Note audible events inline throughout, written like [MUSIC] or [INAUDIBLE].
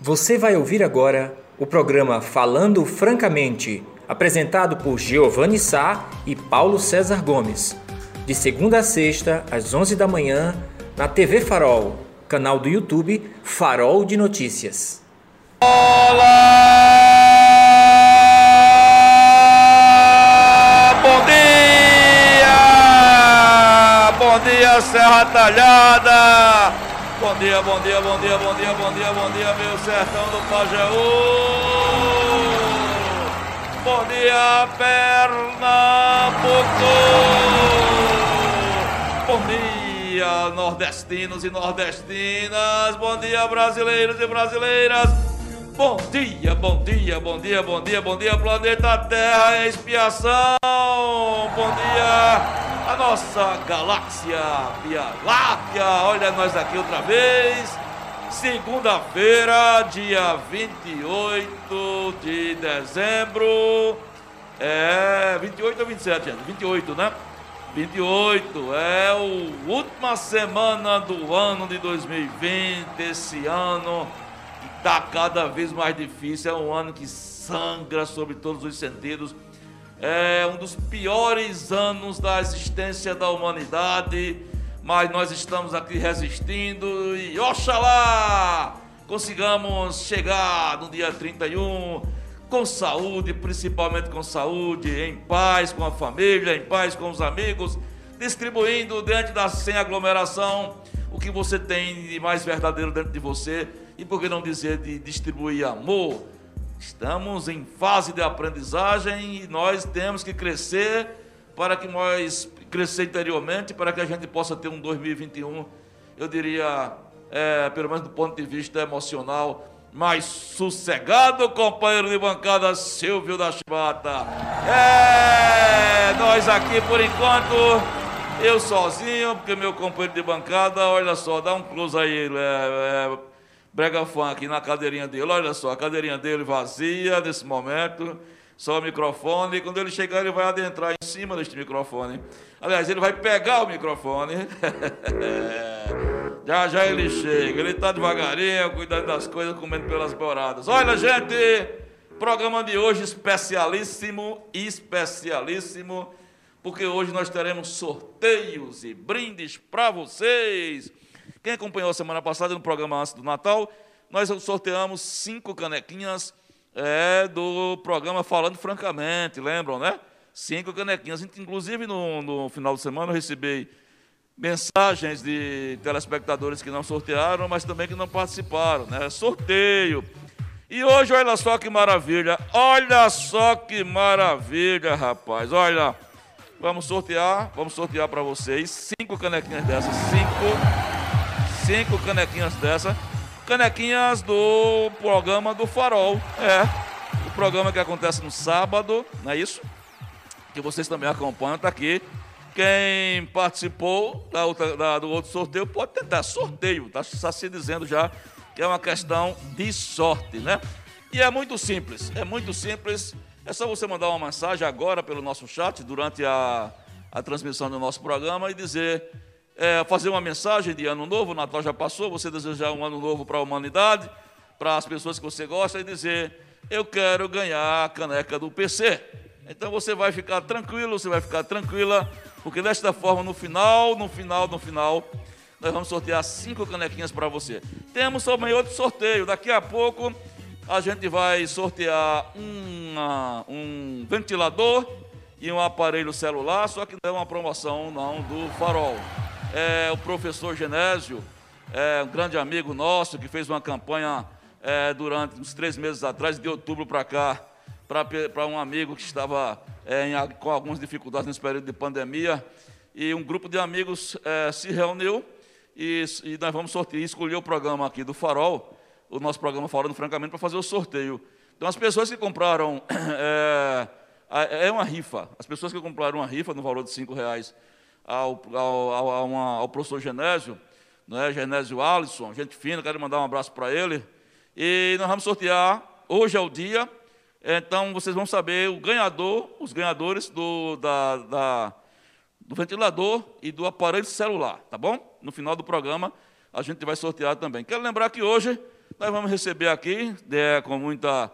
Você vai ouvir agora o programa Falando Francamente, apresentado por Giovanni Sá e Paulo César Gomes. De segunda a sexta, às 11 da manhã, na TV Farol, canal do YouTube Farol de Notícias. Olá! Bom dia! Bom dia, Serra Talhada! Bom dia, bom dia, bom dia, bom dia, bom dia, bom dia, sertão do Pajeú! Bom dia, Pernambuco! Bom dia, nordestinos e nordestinas! Bom dia, brasileiros e brasileiras! Bom dia, bom dia, bom dia, bom dia, bom dia, planeta Terra em expiação. Bom dia, a nossa galáxia Via Láctea. Olha nós aqui outra vez. Segunda-feira, dia 28 de dezembro. É 28 ou 27, gente? 28, né? 28 é a última semana do ano de 2020, esse ano está cada vez mais difícil. É um ano que sangra sobre todos os sentidos. É um dos piores anos da existência da humanidade. Mas nós estamos aqui resistindo e oxalá consigamos chegar no dia 31 com saúde, principalmente com saúde, em paz com a família, em paz com os amigos, distribuindo diante da sem aglomeração o que você tem de mais verdadeiro dentro de você e por que não dizer de distribuir amor? Estamos em fase de aprendizagem e nós temos que crescer para que nós crescer interiormente, para que a gente possa ter um 2021, eu diria, é, pelo menos do ponto de vista emocional, mais sossegado, companheiro de bancada Silvio da Chibata. É, nós aqui por enquanto, eu sozinho, porque meu companheiro de bancada, olha só, dá um close aí, é, é, brega funk na cadeirinha dele. Olha só, a cadeirinha dele vazia nesse momento, só o microfone. E quando ele chegar, ele vai adentrar em cima deste microfone. Aliás, ele vai pegar o microfone. [LAUGHS] já já ele chega. Ele está devagarinho, cuidando das coisas, comendo pelas boradas. Olha, gente, programa de hoje especialíssimo, especialíssimo, porque hoje nós teremos sorteios e brindes para vocês. Quem acompanhou a semana passada no programa antes do Natal, nós sorteamos cinco canequinhas é, do programa Falando Francamente, lembram, né? Cinco canequinhas. Inclusive, no, no final de semana, eu recebi mensagens de telespectadores que não sortearam, mas também que não participaram, né? Sorteio. E hoje, olha só que maravilha, olha só que maravilha, rapaz, olha. Vamos sortear, vamos sortear para vocês cinco canequinhas dessas, cinco cinco canequinhas dessa. Canequinhas do programa do Farol. É. O programa que acontece no sábado, não é isso? Que vocês também acompanham, tá aqui. Quem participou da outra, da, do outro sorteio pode tentar. Sorteio, tá, está se dizendo já que é uma questão de sorte, né? E é muito simples, é muito simples. É só você mandar uma mensagem agora pelo nosso chat, durante a, a transmissão do nosso programa, e dizer é, fazer uma mensagem de ano novo, o Natal já passou, você desejar um ano novo para a humanidade, para as pessoas que você gosta, e dizer: Eu quero ganhar a caneca do PC. Então você vai ficar tranquilo, você vai ficar tranquila, porque desta forma, no final, no final, no final, nós vamos sortear cinco canequinhas para você. Temos também outro sorteio. Daqui a pouco a gente vai sortear uma, um ventilador e um aparelho celular, só que não é uma promoção não do farol é, o professor Genésio, é, um grande amigo nosso, que fez uma campanha é, durante uns três meses atrás, de outubro para cá, para um amigo que estava é, em, com algumas dificuldades nesse período de pandemia. E um grupo de amigos é, se reuniu e, e, nós vamos sortear, escolher o programa aqui do Farol, o nosso programa Falando Francamente, para fazer o sorteio. Então, as pessoas que compraram, [COUGHS] é, é uma rifa, as pessoas que compraram uma rifa no valor de cinco reais ao, ao, ao, ao professor Genésio, né, Genésio Alisson, gente fina, quero mandar um abraço para ele. E nós vamos sortear, hoje é o dia, então vocês vão saber o ganhador, os ganhadores do, da, da, do ventilador e do aparelho celular, tá bom? No final do programa a gente vai sortear também. Quero lembrar que hoje nós vamos receber aqui, é, com, muita,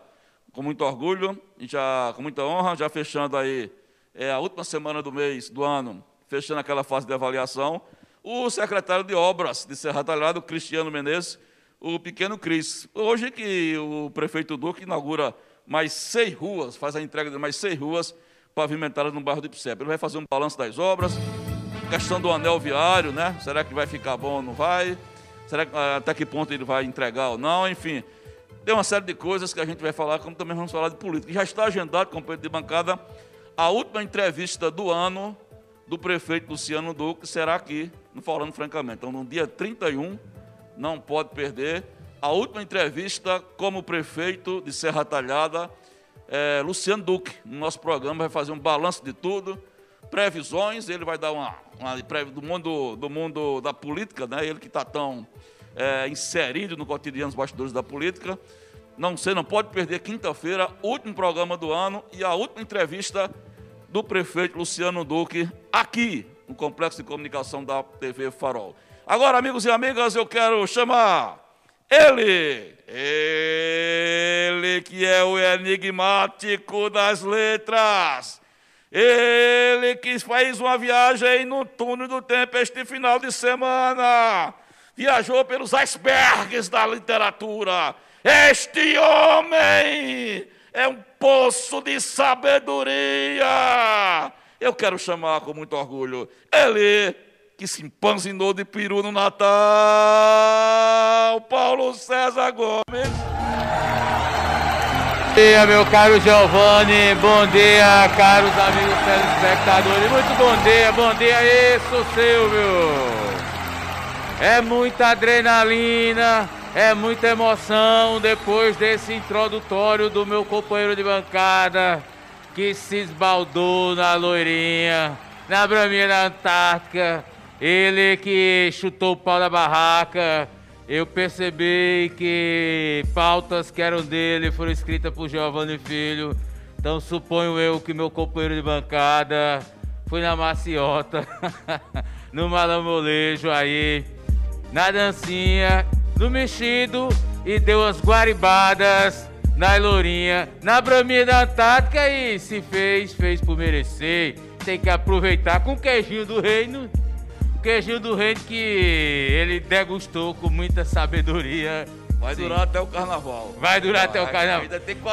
com muito orgulho, já, com muita honra, já fechando aí é, a última semana do mês, do ano, fechando aquela fase de avaliação, o secretário de Obras de Serra Talhada, Cristiano Menezes, o pequeno Cris. Hoje que o prefeito Duque inaugura mais seis ruas, faz a entrega de mais seis ruas pavimentadas no bairro de Ipsep. Ele vai fazer um balanço das obras, questão do anel viário, né? Será que vai ficar bom ou não vai? Será que, ah, até que ponto ele vai entregar ou não? Enfim, tem uma série de coisas que a gente vai falar, como também vamos falar de política. Já está agendado, companheiro de bancada, a última entrevista do ano do prefeito Luciano Duque será aqui, no Falando Francamente. Então, no dia 31, não pode perder, a última entrevista como prefeito de Serra Talhada, é, Luciano Duque, no nosso programa, vai fazer um balanço de tudo, previsões, ele vai dar uma, uma do, mundo, do mundo da política, né? ele que está tão é, inserido no cotidiano dos bastidores da política. Não sei, não pode perder quinta-feira, último programa do ano e a última entrevista do prefeito Luciano Duque aqui no Complexo de Comunicação da TV Farol. Agora, amigos e amigas, eu quero chamar ele, ele que é o enigmático das letras, ele que fez uma viagem no túnel do tempo este final de semana, viajou pelos icebergs da literatura. Este homem é um poço de sabedoria. Eu quero chamar com muito orgulho ele que se empanzinou de peru no Natal, Paulo César Gomes. Bom dia, meu caro Giovanni, bom dia, caros amigos telespectadores, muito bom dia, bom dia, isso, Silvio. É muita adrenalina, é muita emoção depois desse introdutório do meu companheiro de bancada que se esbaldou na loirinha, na braminha da Antártica, ele que chutou o pau da barraca, eu percebi que pautas que eram dele foram escritas por Giovanni Filho. Então suponho eu que meu companheiro de bancada foi na maciota, [LAUGHS] no malamolejo aí, na dancinha, no mexido e deu as guaribadas na Lourinha, na Braminha da Antártica e se fez, fez por merecer. Tem que aproveitar com o queijinho do reino queijinho do reino que ele degustou com muita sabedoria. Vai Sim. durar até o carnaval. Vai durar até o carnaval.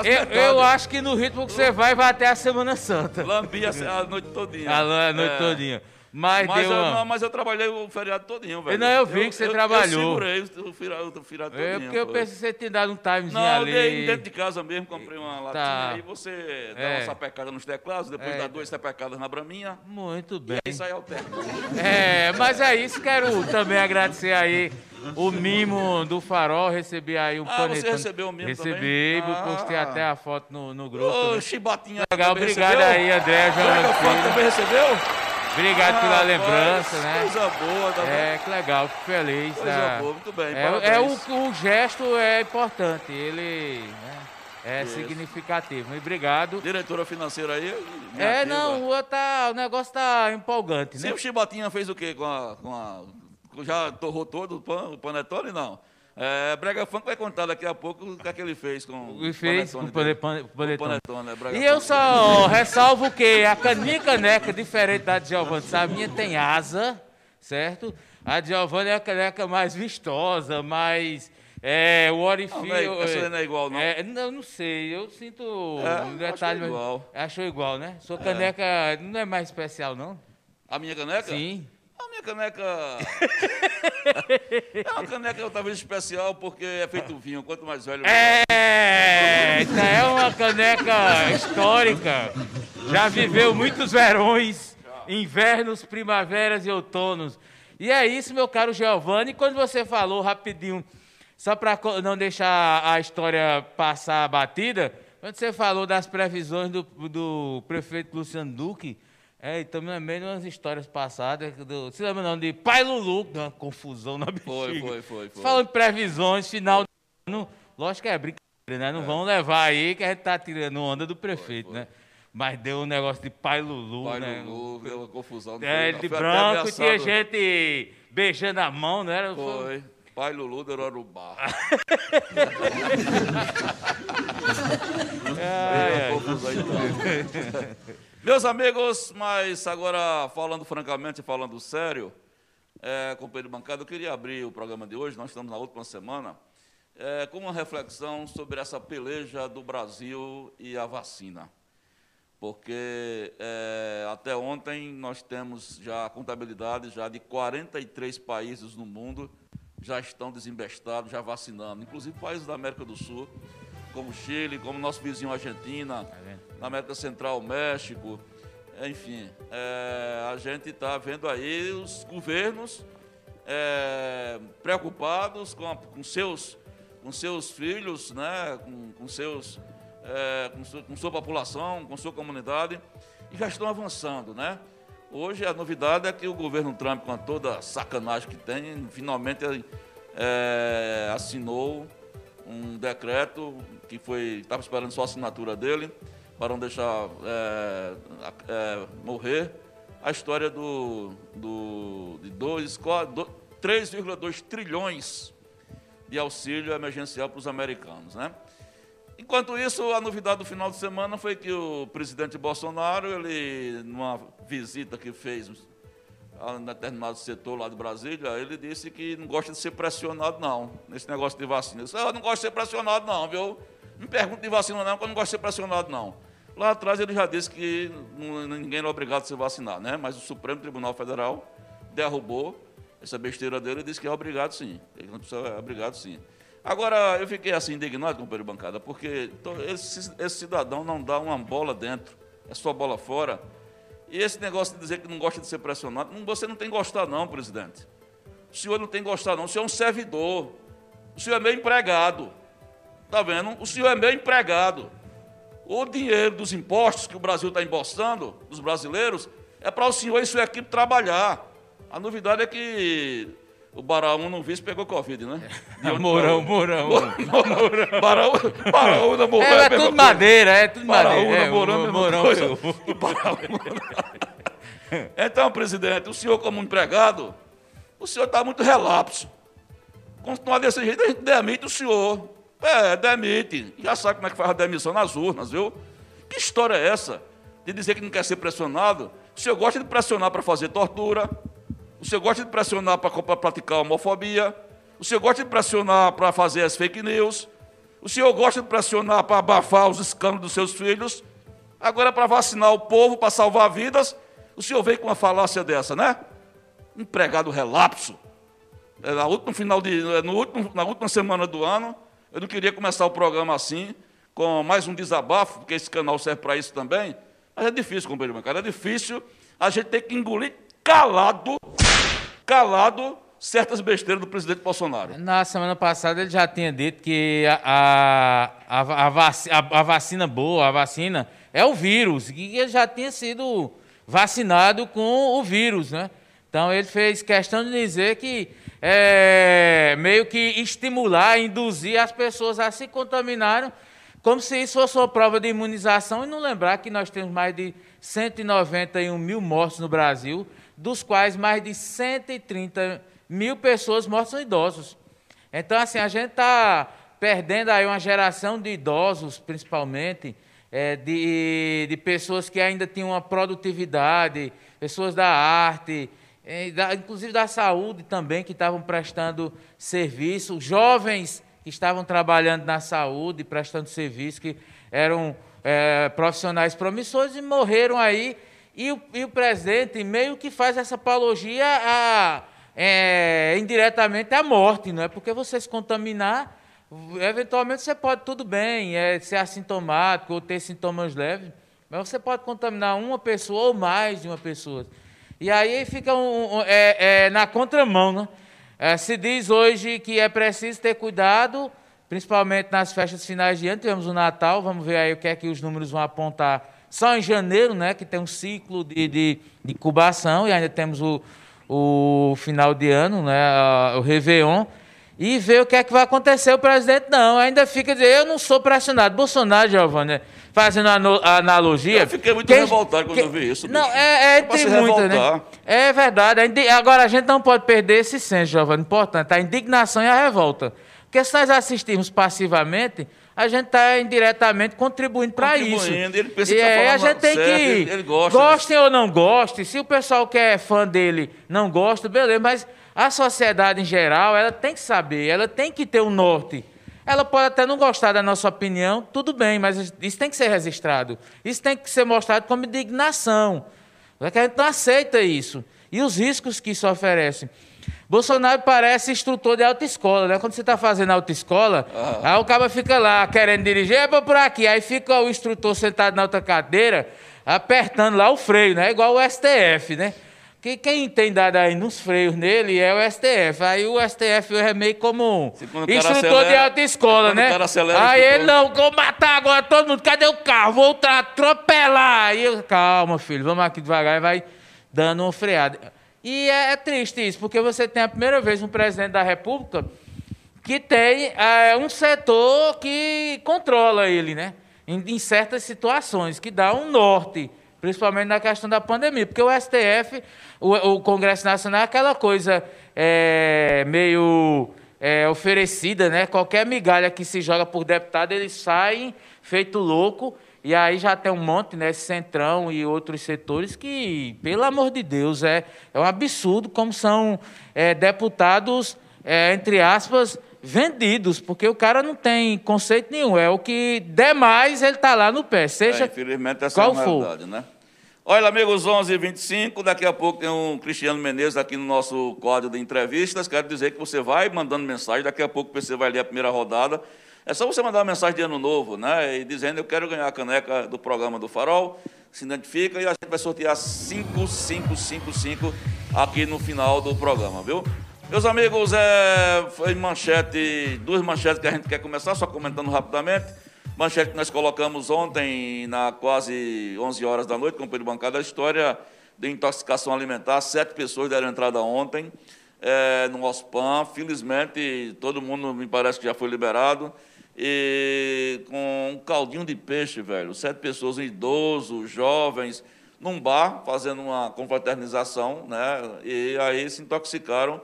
Eu, eu, acho que no ritmo que você vai, vai até a Semana Santa. Lambia [LAUGHS] a noite todinha. A, noite é. todinha. Mas, mas, eu, uma... não, mas eu trabalhei o feriado todinho, velho. Não, eu vi eu, que você eu, trabalhou. Eu segurei o feriado, o feriado é, todinho. É porque eu pensei que você tinha dado um timezinho não, ali. Não, eu dentro de casa mesmo, comprei uma latinha. Tá. Aí você dá é. uma sapecada nos teclados, depois é. dá duas sapecadas na braminha. Muito bem. E aí sai alterno. É, mas é isso. Quero também agradecer aí o mimo do Farol, recebi aí um ah, panetone. você recebeu o mimo Recebi, também? postei ah. até a foto no, no grupo. Ô, né? chibatinha. Legal, obrigado recebeu? aí, André João Filho. também recebeu? Obrigado ah, pela lembrança, né? Coisa boa, tá É, que legal, fico feliz. Coisa tá? boa, muito bem. É, é o, o, gesto é importante, ele né, é Isso. significativo. E obrigado. Diretora financeira aí? É, não, o, tá, o negócio tá empolgante, né? Sempre o Chibatinha fez o quê com a. Com a já torrou todo o, pan, o panetone, não? É, Brega Funk vai contar daqui a pouco o que, é que ele fez com o fez com o panetone. panetone. E eu só ressalvo o quê? A minha caneca, diferente da de Giovanni? A minha tem asa, certo? A de Giovanni é a caneca mais vistosa, mais... É, o orifício... Não, é, não é igual, não? É, não, não sei, eu sinto é, um detalhe... Achou igual. Achou igual, né? Sua é. caneca não é mais especial, não? A minha caneca? Sim. A minha caneca. [LAUGHS] é uma caneca talvez especial porque é feito vinho, quanto mais velho. É, é uma caneca histórica. Já viveu muitos verões, invernos, primaveras e outonos. E é isso, meu caro Giovanni. Quando você falou rapidinho, só para não deixar a história passar batida, quando você falou das previsões do, do prefeito Luciano Duque é, e também lembrei de umas histórias passadas. Do, você lembra não? De Pai Lulu, deu uma confusão na bexiga. Foi, foi, foi. foi. Falando de previsões, final do ano. Lógico que é brincadeira, né? Não é. vão levar aí que a gente tá tirando onda do prefeito, foi, foi. né? Mas deu um negócio de Pai Lulu, pai né? Lulu, deu uma confusão. É, de branco, tinha gente beijando a mão, não era? Foi. Pai Lulu do Urubá. [LAUGHS] é, é. Meus amigos, mas agora falando francamente, falando sério, é, companheiro de bancada, eu queria abrir o programa de hoje, nós estamos na última semana, é, com uma reflexão sobre essa peleja do Brasil e a vacina. Porque é, até ontem nós temos já a contabilidade já de 43 países no mundo já estão desembestados, já vacinando, inclusive países da América do Sul, como Chile, como nosso vizinho Argentina, na América Central, México, enfim, é, a gente está vendo aí os governos é, preocupados com, a, com seus com seus filhos, né, com, com seus, é, com, sua, com sua população, com sua comunidade, e já estão avançando, né? Hoje a novidade é que o governo Trump, com toda a sacanagem que tem, finalmente é, assinou um decreto que foi estava esperando só a assinatura dele para não deixar é, é, morrer a história do, do de 3,2 trilhões de auxílio emergencial para os americanos. Né? Enquanto isso, a novidade do final de semana foi que o presidente Bolsonaro, ele, numa visita que fez um determinado setor lá de Brasília, ele disse que não gosta de ser pressionado, não, nesse negócio de vacina. Ele disse, eu não gosto de ser pressionado, não, viu? Não me pergunte de vacina, não, porque eu não gosto de ser pressionado, não. Lá atrás ele já disse que ninguém era obrigado a se vacinar, né? Mas o Supremo Tribunal Federal derrubou essa besteira dele disse que é obrigado sim. Ele não precisa, é obrigado sim. Agora, eu fiquei assim indignado, companheiro de bancada, porque esse, esse, cidadão não dá uma bola dentro, é só bola fora. E esse negócio de dizer que não gosta de ser pressionado, você não tem que gostar não, presidente. O senhor não tem que gostar não, o senhor é um servidor. O senhor é meu empregado. Está vendo? O senhor é meu empregado. O dinheiro dos impostos que o Brasil está embolsando, dos brasileiros, é para o senhor e sua equipe trabalhar. A novidade é que o Baraúna, não vice, pegou Covid, né? É. [LAUGHS] Mourão, Mourão. Baraúna, Mourão. É, é tudo madeira, é tudo madeira. É, Mourão, Mourão. [LAUGHS] Então, presidente, o senhor como empregado, o senhor está muito relapso. Continuar desse jeito, a gente demite o senhor. É, demite. Já sabe como é que faz a demissão nas urnas, viu? Que história é essa? De dizer que não quer ser pressionado? O senhor gosta de pressionar para fazer tortura, o senhor gosta de pressionar para praticar homofobia. O senhor gosta de pressionar para fazer as fake news. O senhor gosta de pressionar para abafar os escândalos dos seus filhos. Agora, para vacinar o povo, para salvar vidas, o senhor veio com uma falácia dessa, né? Empregado relapso. É, na última, final de, é, no último, na última semana do ano, eu não queria começar o programa assim, com mais um desabafo, porque esse canal serve para isso também. Mas é difícil, companheiro, cara. É difícil a gente ter que engolir calado, calado, certas besteiras do presidente Bolsonaro. Na semana passada ele já tinha dito que a, a, a, vacina, a, vacina boa, a vacina, é o vírus, e ele já tinha sido vacinado com o vírus, né? Então ele fez questão de dizer que é, meio que estimular, induzir as pessoas a se contaminarem, como se isso fosse uma prova de imunização, e não lembrar que nós temos mais de 191 mil mortos no Brasil, dos quais mais de 130 mil pessoas mortas são idosos. Então, assim, a gente está perdendo aí uma geração de idosos, principalmente, é, de, de pessoas que ainda tinham uma produtividade, pessoas da arte, é, da, inclusive da saúde também, que estavam prestando serviço, jovens que estavam trabalhando na saúde, prestando serviço, que eram é, profissionais promissores e morreram aí e o, e o presidente meio que faz essa apologia a, é, indiretamente à morte, não é? Porque você se contaminar, eventualmente você pode, tudo bem, é, ser assintomático ou ter sintomas leves, mas você pode contaminar uma pessoa ou mais de uma pessoa. E aí fica um, um, é, é, na contramão, né? É, se diz hoje que é preciso ter cuidado, principalmente nas festas finais de ano, tivemos o Natal, vamos ver aí o que é que os números vão apontar só em janeiro, né, que tem um ciclo de, de, de incubação, e ainda temos o, o final de ano, né, o Réveillon. e ver o que é que vai acontecer. O presidente não, ainda fica dizendo, eu não sou pressionado. Bolsonaro, Giovanni, fazendo a analogia. Eu fiquei muito quem, revoltado quando eu vi isso. Bicho. Não, é, é entre muitas, né? É verdade. Agora a gente não pode perder esse senso, Giovanni. Importante, a indignação e a revolta. Porque se nós assistirmos passivamente, a gente está indiretamente contribuindo para isso. Ele pensa e que tá aí a gente tem certo, que. Ele, ele gosta gostem ou não gostem, se o pessoal que é fã dele não gosta, beleza, mas a sociedade em geral, ela tem que saber, ela tem que ter um norte. Ela pode até não gostar da nossa opinião, tudo bem, mas isso tem que ser registrado. Isso tem que ser mostrado como indignação. Porque a gente não aceita isso. E os riscos que isso oferece. Bolsonaro parece instrutor de autoescola, né? Quando você está fazendo autoescola, uhum. aí o cara fica lá querendo dirigir, é por aqui. Aí fica o instrutor sentado na outra cadeira, apertando lá o freio, né? Igual o STF, né? Que quem tem dado aí nos freios nele é o STF. Aí o STF é meio como instrutor acelera, de autoescola, né? Aí ele não, vou matar agora todo mundo. Cadê o carro? Vou atropelar. Aí eu, calma, filho, vamos aqui devagar e vai dando uma freada. E é, é, triste isso, porque você tem a primeira vez um presidente da República que tem é, um setor que controla ele, né? Em, em certas situações, que dá um norte principalmente na questão da pandemia, porque o STF, o, o Congresso Nacional é aquela coisa é, meio é, oferecida, né? Qualquer migalha que se joga por deputado, eles saem feito louco, e aí já tem um monte, né? Centrão e outros setores que, pelo amor de Deus, é, é um absurdo como são é, deputados, é, entre aspas, vendidos, porque o cara não tem conceito nenhum. É o que der mais, ele está lá no pé, seja é, infelizmente essa qual é a for. Né? Olha, amigos, 11 h 25 daqui a pouco tem um Cristiano Menezes aqui no nosso quadro de entrevistas. Quero dizer que você vai mandando mensagem, daqui a pouco você vai ler a primeira rodada. É só você mandar uma mensagem de ano novo, né? E dizendo, eu quero ganhar a caneca do programa do Farol, se identifica e a gente vai sortear 5, 5, 5, 5 aqui no final do programa, viu? Meus amigos, é, foi manchete, duas manchetes que a gente quer começar, só comentando rapidamente. Manchete que nós colocamos ontem, na quase 11 horas da noite, companheiro bancada, a história de intoxicação alimentar. Sete pessoas deram entrada ontem é, no OSPAN. Felizmente, todo mundo me parece que já foi liberado. E com um caldinho de peixe, velho. Sete pessoas, idosos, jovens, num bar, fazendo uma confraternização, né? E aí se intoxicaram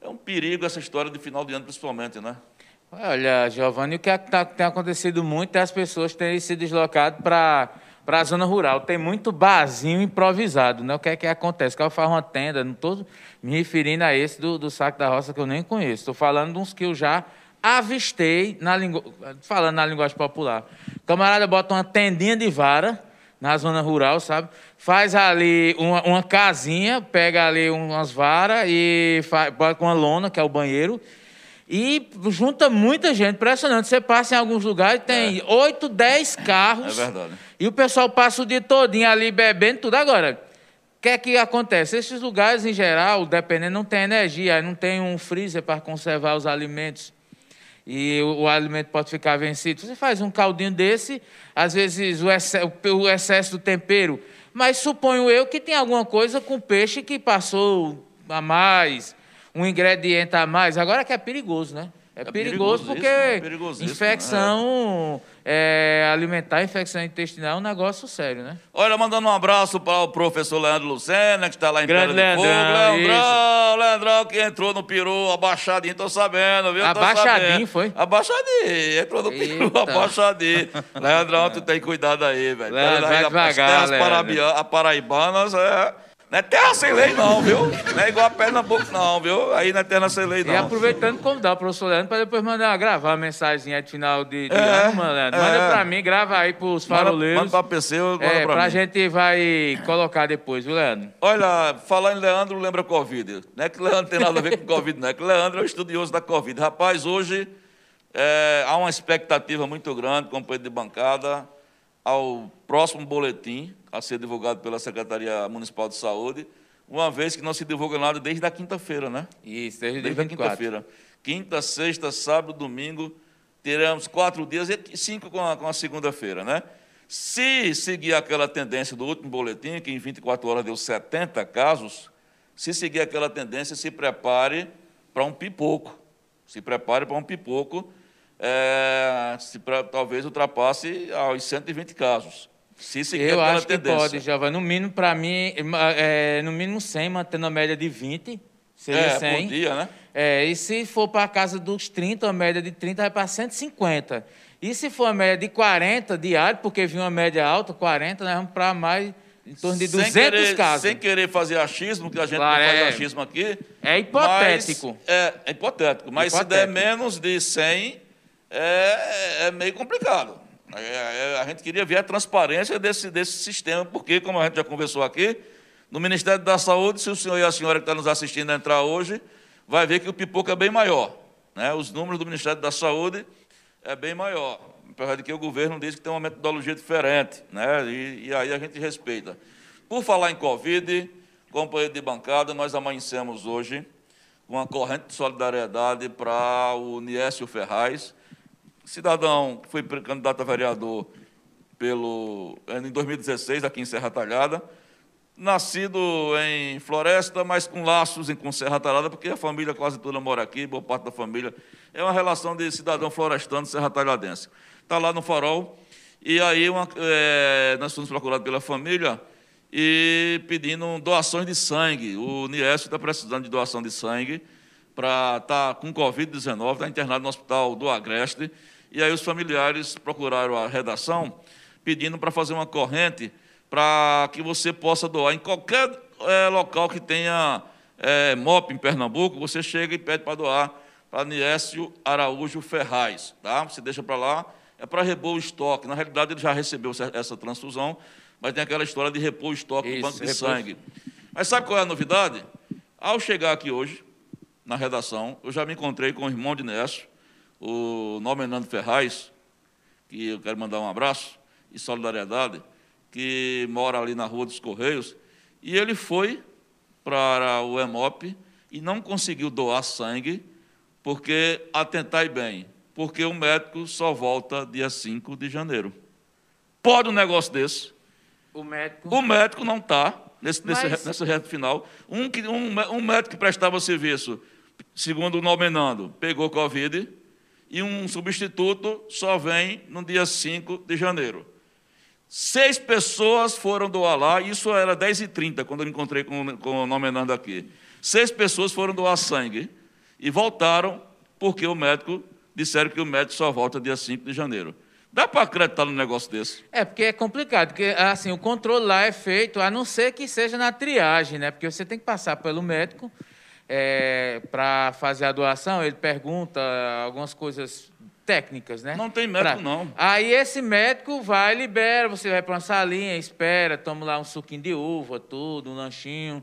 é um perigo essa história de final de ano, principalmente, né? Olha, Giovanni, o que, é tá, tem acontecido muito é as pessoas terem se deslocado para para a zona rural. Tem muito barzinho improvisado, né? O que é que acontece? O cara faz uma tenda, não estou me referindo a esse do, do saco da roça que eu nem conheço. Estou falando de uns que eu já avistei, na lingu... falando na linguagem popular. O camarada bota uma tendinha de vara na zona rural, sabe? faz ali uma, uma casinha, pega ali umas varas e faz, com uma lona, que é o banheiro, e junta muita gente, impressionante. Você passa em alguns lugares, tem é. 8, 10 carros. É verdade. E o pessoal passa o dia todinho ali bebendo tudo. Agora, o que é que acontece? Esses lugares, em geral, dependendo, não tem energia, não tem um freezer para conservar os alimentos. E o, o, alimento pode ficar vencido. Você faz um caldinho desse, às vezes o excesso, o excesso do tempero mas suponho eu que tem alguma coisa com peixe que passou a mais, um ingrediente a mais. Agora que é perigoso, né? É, é perigoso porque é infecção é. Alimentar, infecção intestinal é um negócio sério, né? Olha, mandando um abraço para o professor Leandro Lucena, que está lá em Grande Pedra de Leandrão, Fogo. Leandrão, Leandrão, que entrou no peru abaixadinho, tô sabendo, viu? Abaixadinho, foi? Abaixadinho, entrou no Eita. peru abaixadinho. Leandrão, tu tem cuidado aí, velho. Leandro, vai devagar, As terras paraibanas, é... Não é terra sem lei, não, viu? Não é igual a Pernambuco, não, viu? Aí não é terra sem lei, não. E aproveitando convidar o professor Leandro para depois mandar gravar uma mensagem de final de, de é, ano, Leandro. Manda é. para mim, grava aí para os faroleiros. Manda para PC, manda é, para a gente vai colocar depois, viu, Leandro? Olha, falar em Leandro, lembra Covid. Não é que Leandro tem nada a ver com Covid, não. É que Leandro é o estudioso da Covid. Rapaz, hoje é, há uma expectativa muito grande, companheiro de bancada, ao próximo boletim a ser divulgado pela Secretaria Municipal de Saúde, uma vez que não se divulga nada desde a quinta-feira, né? Isso, desde, desde a quinta-feira. Quinta, sexta, sábado, domingo, teremos quatro dias e cinco com a, com a segunda-feira, né? Se seguir aquela tendência do último boletim, que em 24 horas deu 70 casos, se seguir aquela tendência, se prepare para um pipoco. Se prepare para um pipoco, é, se pra, talvez ultrapasse aos 120 casos. Se seguir Eu acho que tendência. pode, Giovanni. No mínimo, para mim, é, no mínimo 100, mantendo a média de 20. Seria É, 100. por dia, né? É, e se for para a casa dos 30, a média de 30 vai para 150. E se for a média de 40 diário, porque vinha uma média alta, 40, nós vamos para mais em torno de 200 sem querer, casos. Sem querer fazer achismo, que a gente Claro, não faz é. achismo aqui. É hipotético. É, é hipotético. Mas se der Hipotético. menos de 100, é, é meio complicado. É, é, a gente queria ver a transparência desse, desse sistema, porque, como a gente já conversou aqui, no Ministério da Saúde, se o senhor e a senhora que está nos assistindo entrar hoje, vai ver que o pipoco é bem maior. Né? Os números do Ministério da Saúde é bem maior. Apesar de que o governo diz que tem uma metodologia diferente, né? e, e aí a gente respeita. Por falar em Covid, companheiro de bancada, nós amanhecemos hoje com uma corrente de solidariedade para o Niésio Ferraz, cidadão que foi candidato a vereador pelo, em 2016 aqui em Serra Talhada, nascido em Floresta, mas com laços com Serra Talhada, porque a família quase toda mora aqui, boa parte da família. É uma relação de cidadão florestano serra talhadense. Está lá no farol. E aí uma, eh, nós fomos procurados pela família e pedindo doações de sangue. O Niésio está precisando de doação de sangue para estar com Covid-19, está internado no hospital do Agreste. E aí os familiares procuraram a redação pedindo para fazer uma corrente para que você possa doar em qualquer eh, local que tenha eh, MOP em Pernambuco, você chega e pede para doar para Niésio Araújo Ferraz, tá? Você deixa para lá, é para repor o estoque. Na realidade, ele já recebeu essa- transfusão, mas tem aquela história de repor o estoque do Isso, banco de sangue. Mas sabe qual é a novidade? Ao chegar aqui hoje, na redação, eu já me encontrei com o irmão de Nécio, o Nomenando Ferraz, que eu quero mandar um abraço e solidariedade, que mora ali na Rua dos Correios, e ele foi para o EMOP e não conseguiu doar sangue, porque, atentai bem, porque o médico só volta dia 5 de janeiro. Pode um negócio desse? O médico. O médico não está nesse, nesse, Mas- nessa reta final. Um, um, um médico que prestava serviço, segundo o nominando, pegou Covid, e um substituto só vem no dia 5 de janeiro. Seis pessoas foram doar lá, isso era 10h30, quando eu encontrei com, com o nominando aqui. Seis pessoas foram doar sangue e voltaram porque o médico disseram que o médico só volta dia 5 de janeiro. Dá para acreditar num negócio desse? É, porque é complicado, porque assim, o controle lá é feito, a não ser que seja na triagem, né? Porque você tem que passar pelo médico para fazer a doação, ele pergunta algumas coisas técnicas, né? Não tem médico, Pra- não. Aí esse médico vai, libera, você vai para uma salinha, espera, toma lá um suquinho de uva, tudo, um lanchinho.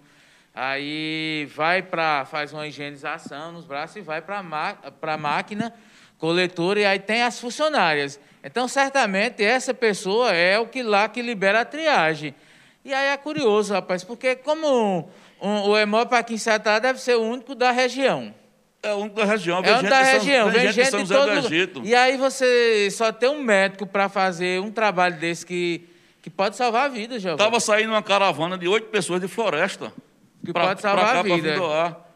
Aí vai para faz uma higienização nos braços e vai para a máquina coletora e aí tem as funcionárias. Então, certamente, essa pessoa é o que lá que libera a triagem. E aí é curioso, rapaz, porque como um- o Hemop aqui em Satá deve ser o único da região. É um da região, É vem um gente da São- região, vem vem gente gente de todo. Egito. E aí você só tem um médico para fazer um trabalho desse que, que pode salvar a vida, Giovanni. Estava saindo uma caravana de oito pessoas de floresta. Que pra- pode salvar cá, a vida.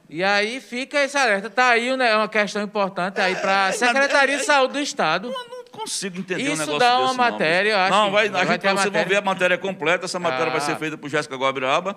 E aí fica esse alerta. Tá aí né, uma questão importante aí para a é, Secretaria é, de é- Saúde do Estado. Eu não consigo entender um Isso negócio dá uma desse, não, matéria, eu mas- acho Não, vai, a vai gente, ter a vocês vão matéria. ver a matéria completa. Essa matéria vai ser Ah. feita por Jéssica Guabiraba,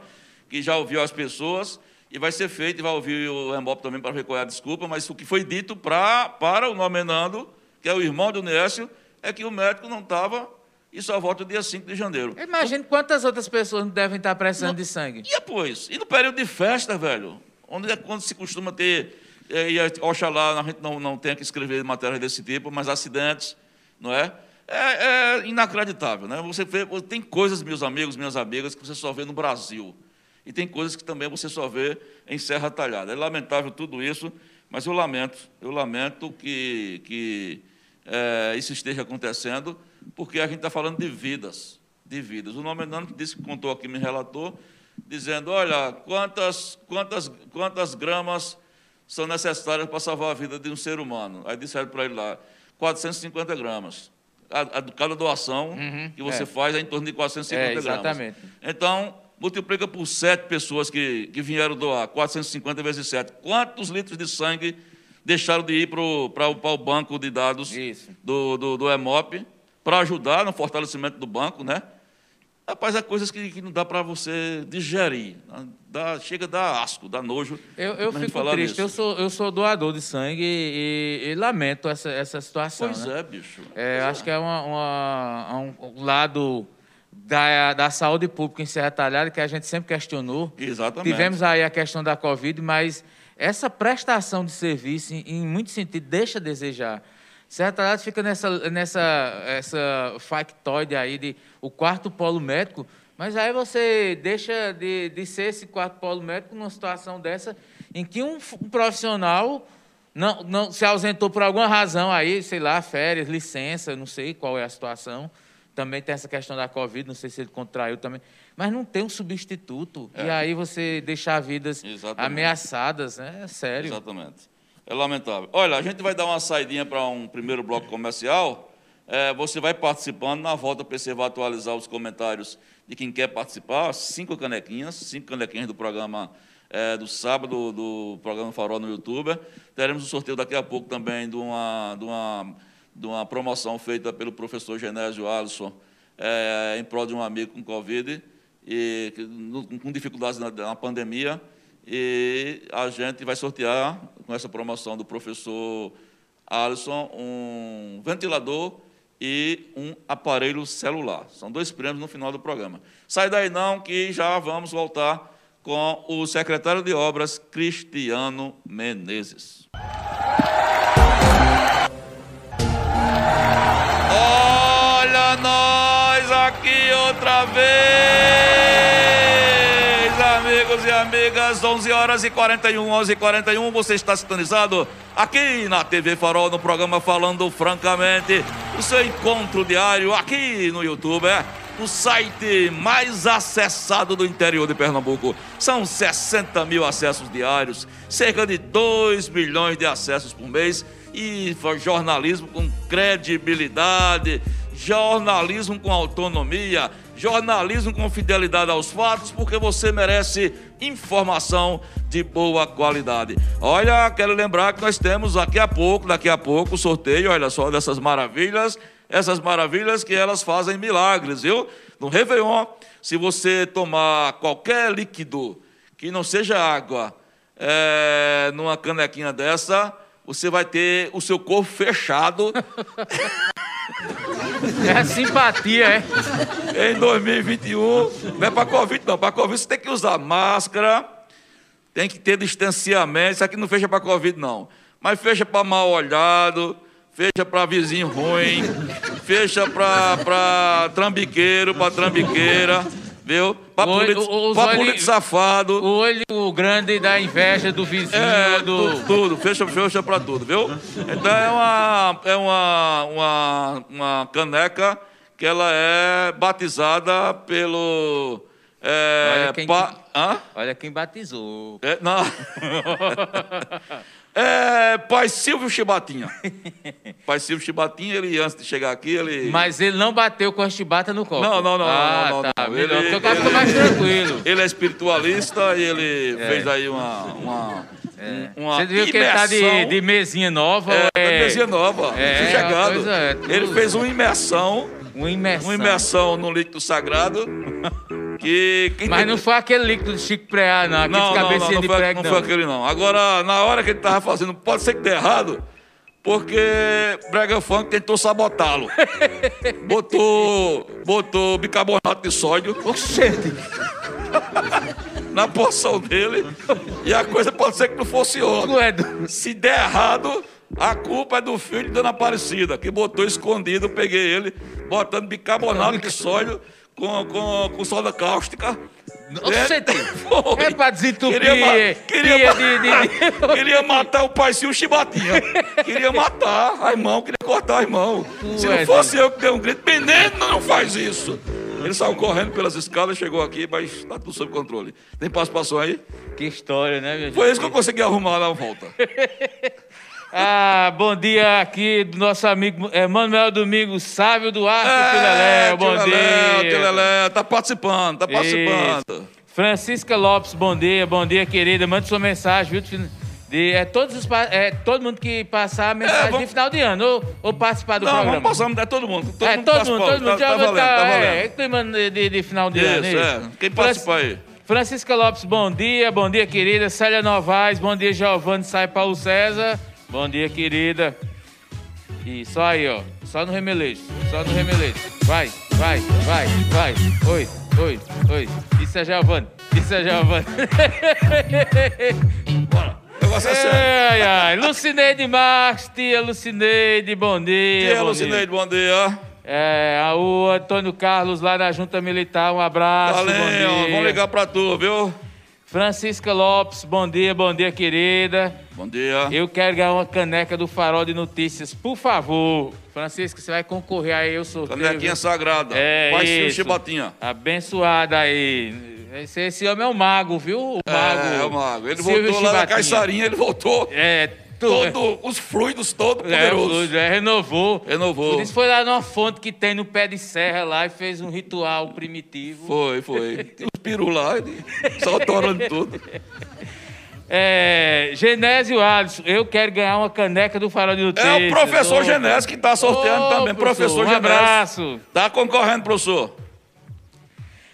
que já ouviu as pessoas, e vai ser feita, e vai ouvir o Embop também para recolher a desculpa, mas o que foi dito pra, para o nomenando, que é o irmão do Nécio, é que o médico não estava e só volta dia 5 de janeiro. Imagine quantas outras pessoas não devem estar precisando de sangue. E depois? E no período de festa, velho? Onde é quando se costuma ter, é, e oxalá a gente não, não tenha que escrever matérias desse tipo, mas acidentes, não é? É, é inacreditável, né? Você vê, tem coisas, meus amigos, minhas amigas, que você só vê no Brasil. E tem coisas que também você só vê em Serra Talhada. É lamentável tudo isso, mas eu lamento, eu lamento que, que é, isso esteja acontecendo, porque a gente está falando de vidas, de vidas. O Nomenano que disse que contou aqui, me relatou, dizendo, olha, quantas, quantas, quantas gramas são necessárias para salvar a vida de um ser humano? Aí disseram para ele lá, 450 gramas. A, a- cada doação Uhum, que você é. faz é em torno de 450 É, gramas. exatamente. Então, multiplica por sete pessoas que, que vieram doar, 450 vezes 7. Quantos litros de sangue deixaram de ir para o banco de dados Isso. do, do, do EMOP para ajudar no fortalecimento do banco, né? Rapaz, há coisas que, que não dá para você digerir. Dá, chega a dar asco, dá nojo. Eu, eu fico falar triste, eu sou, eu sou doador de sangue e, e lamento essa, essa situação. Pois né? é, bicho. É, Pois acho que é uma, uma- um lado da, da saúde pública em Serra Talhada que a gente sempre questionou. Exatamente. Tivemos aí a questão da Covid, mas essa prestação de serviço, em, em muito sentido, deixa a desejar. Serra Talhada fica nessa, nessa essa factoide aí de o quarto polo médico, mas aí você deixa de, de ser esse quarto polo médico numa situação dessa em que um, um profissional não, não se ausentou por alguma razão aí, sei lá, férias, licença, não sei qual é a situação. Também tem essa questão da Covid, não sei se ele contraiu também. Mas não tem um substituto. E aí você deixar vidas Exatamente. ameaçadas, né? É sério. Exatamente. É lamentável. Olha, a gente vai dar uma saidinha para um primeiro bloco comercial. É, você vai participando. Na volta, para você vai atualizar os comentários de quem quer participar. Cinco canequinhas, cinco canequinhas do programa é, do sábado, do programa Farol no YouTube. Teremos um sorteio daqui a pouco também de uma, de uma, de uma promoção feita pelo professor Genésio Alisson é, em prol de um amigo com Covid e com dificuldades na, na pandemia. E a gente vai sortear, com essa promoção do professor Alisson, um ventilador e um aparelho celular. São dois prêmios no final do programa. Sai daí não, que já vamos voltar com o secretário de Obras, Cristiano Menezes. Aqui outra vez, amigos e amigas, 11 horas e 41, 11 e 41, você está sintonizado aqui na TV Farol, no programa Falando Francamente, o seu encontro diário aqui no YouTube, é? O site mais acessado do interior de Pernambuco. São 60 mil acessos diários, cerca de 2 milhões de acessos por mês e jornalismo com credibilidade, jornalismo com autonomia, jornalismo com fidelidade aos fatos, porque você merece informação de boa qualidade. Olha, quero lembrar que nós temos daqui a pouco, daqui a pouco, o sorteio, olha só, dessas maravilhas, essas maravilhas que elas fazem milagres, viu? No Réveillon, se você tomar qualquer líquido que não seja água, é, numa canequinha dessa, você vai ter o seu corpo fechado [LAUGHS] É simpatia, é. em 2021. Não é para Covid, não. Para Covid você tem que usar máscara, tem que ter distanciamento. Isso aqui não fecha para Covid, não. Mas fecha para mal olhado, fecha para vizinho ruim, fecha para trambiqueiro, para trambiqueira, viu? Para O- político, o- os pra olhos- político safado. O olho grande da inveja do vizinho, É, do... tudo, tudo, fecha, fecha para tudo, viu? Então é uma, é uma, uma, uma caneca que ela é batizada pelo. É, Olha quem pa- Hã? Olha quem batizou. É, não. [LAUGHS] É, pai Silvio Chibatinha. [LAUGHS] Pai Silvio Chibatinha, ele antes de chegar aqui, ele. Mas ele não bateu com a chibata no copo. Não, não, não, ah, não, não, tá. não. Ele- ele- mais tranquilo. [LAUGHS] Ele é espiritualista e ele É. fez aí uma. uma, um- uma Você viu que ele tá de, de mesinha nova? É, é mesinha nova, É, pois é, Ele fez uma imersão, Uma imersão. uma imersão no líquido sagrado. Que Mas tem- não foi aquele líquido de Chico Preá, não. Não, não, não, não, de foi, prego, não foi aquele não. Agora, na hora que ele tava fazendo, pode ser que dê errado, porque Brega Funk tentou sabotá-lo. [LAUGHS] botou, botou bicarbonato de sódio Oxente. [LAUGHS] na porção dele e a coisa pode ser que não. Não é do... Se der errado, a culpa é do filho de Dona Aparecida, que botou escondido, eu peguei ele, botando bicarbonato de sódio com, com, com soda cáustica. Oxente. [LAUGHS] Foi. É pra desentupir Queria, queria, ma- de- [LAUGHS] de- queria matar o pai se o chibatinha. Queria matar a irmão, queria cortar a irmão. Se não fosse eu que dei um grito, menino, não faz isso. Ele saiu correndo pelas escadas, chegou aqui, mas está tudo sob controle. Tem participação aí? Que história, né, gente? Foi isso que eu consegui arrumar na volta. [LAUGHS] Ah, bom dia aqui do nosso amigo é, Manuel Domingos Sávio Duarte, é, Leléo, bom dia. Leléo, tá participando, tá participando. Francisca Lopes, bom dia, bom dia, querida. Mande sua mensagem, viu? De, é, todos os, é, todo mundo que passar a mensagem vamos- de final de ano ou, ou participar do Não, programa. vamos passar, é todo mundo. Todo é, mundo todo mundo, todo mundo. Tá, já tá vai valendo, tá, tá é, valendo. é clima de, de- de final de ano. Isso, é. Quem Fran- participa aí? Francisca Lopes, bom dia. Bom dia, querida. Célia Novaes, bom dia, Giovanni Sai Paulo César. Bom dia, querida. E só aí, ó. Só no remeleixo. Só no remeleixo. Vai, vai, vai, vai. Oi, oi, oi. Isso é Giovanni. Isso é Giovanni. Bora. O negócio é sério. ai, ai. Lucineide Marques, tia Lucineide, bom dia. Tia bom Lucineide, bom dia. É, o Antônio Carlos lá na Junta Militar, um abraço. Valeu, dia. vamos ligar pra tu, viu? Francisca Lopes, bom dia, bom dia, querida. Bom dia. Eu quero ganhar uma caneca do Farol de Notícias, por favor. Francisca, você vai concorrer aí, eu sorteio. Canequinha sagrada. É o isso. Chibatinha. Abençoada aí. Esse, esse homem é o mago, viu? O mago. É, é o mago. Ele Silvio voltou lá na Chibatinha. Caiçarinha, ele voltou. É, Todo, os fluidos todos é, poderosos. é, renovou. Renovou. Por isso foi lá numa fonte que tem no pé de serra lá e fez um ritual primitivo. Foi, foi. Os peru lá, só torando tudo. [LAUGHS] É, Genésio Alisson, eu quero ganhar uma caneca do Farol de Notícias. É o professor Ô, Genésio que tá sorteando também. Professor, um Genésio. abraço. Tá concorrendo, professor.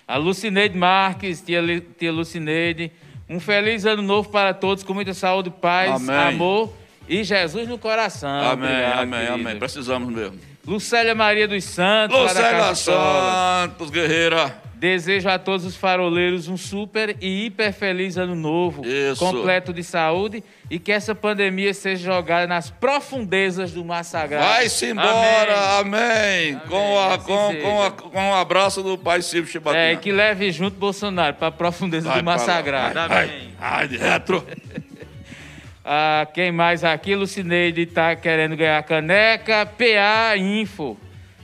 A Lucineide Marques, tia, tia Lucineide. Um feliz ano novo para todos, com muita saúde, paz, Amém. amor e Jesus no coração. amém, Obrigado, amém, querida. amém. Precisamos mesmo. Lucélia Maria dos Santos, Lucélia. Santos, guerreira. Desejo a todos os faroleiros um super e hiper feliz ano novo, Isso. completo de saúde e que essa pandemia seja jogada nas profundezas do mar sagrado. Vai-se embora, amém. Com, a, assim com, seja. com, a, com o abraço do pai Silvio Chibatinha. É, e que leve junto Bolsonaro para a profundeza Vai do mar lá. sagrado. Amém. vai de retro. [LAUGHS] Ah, quem mais aqui? Lucineide tá querendo ganhar caneca. PA Info.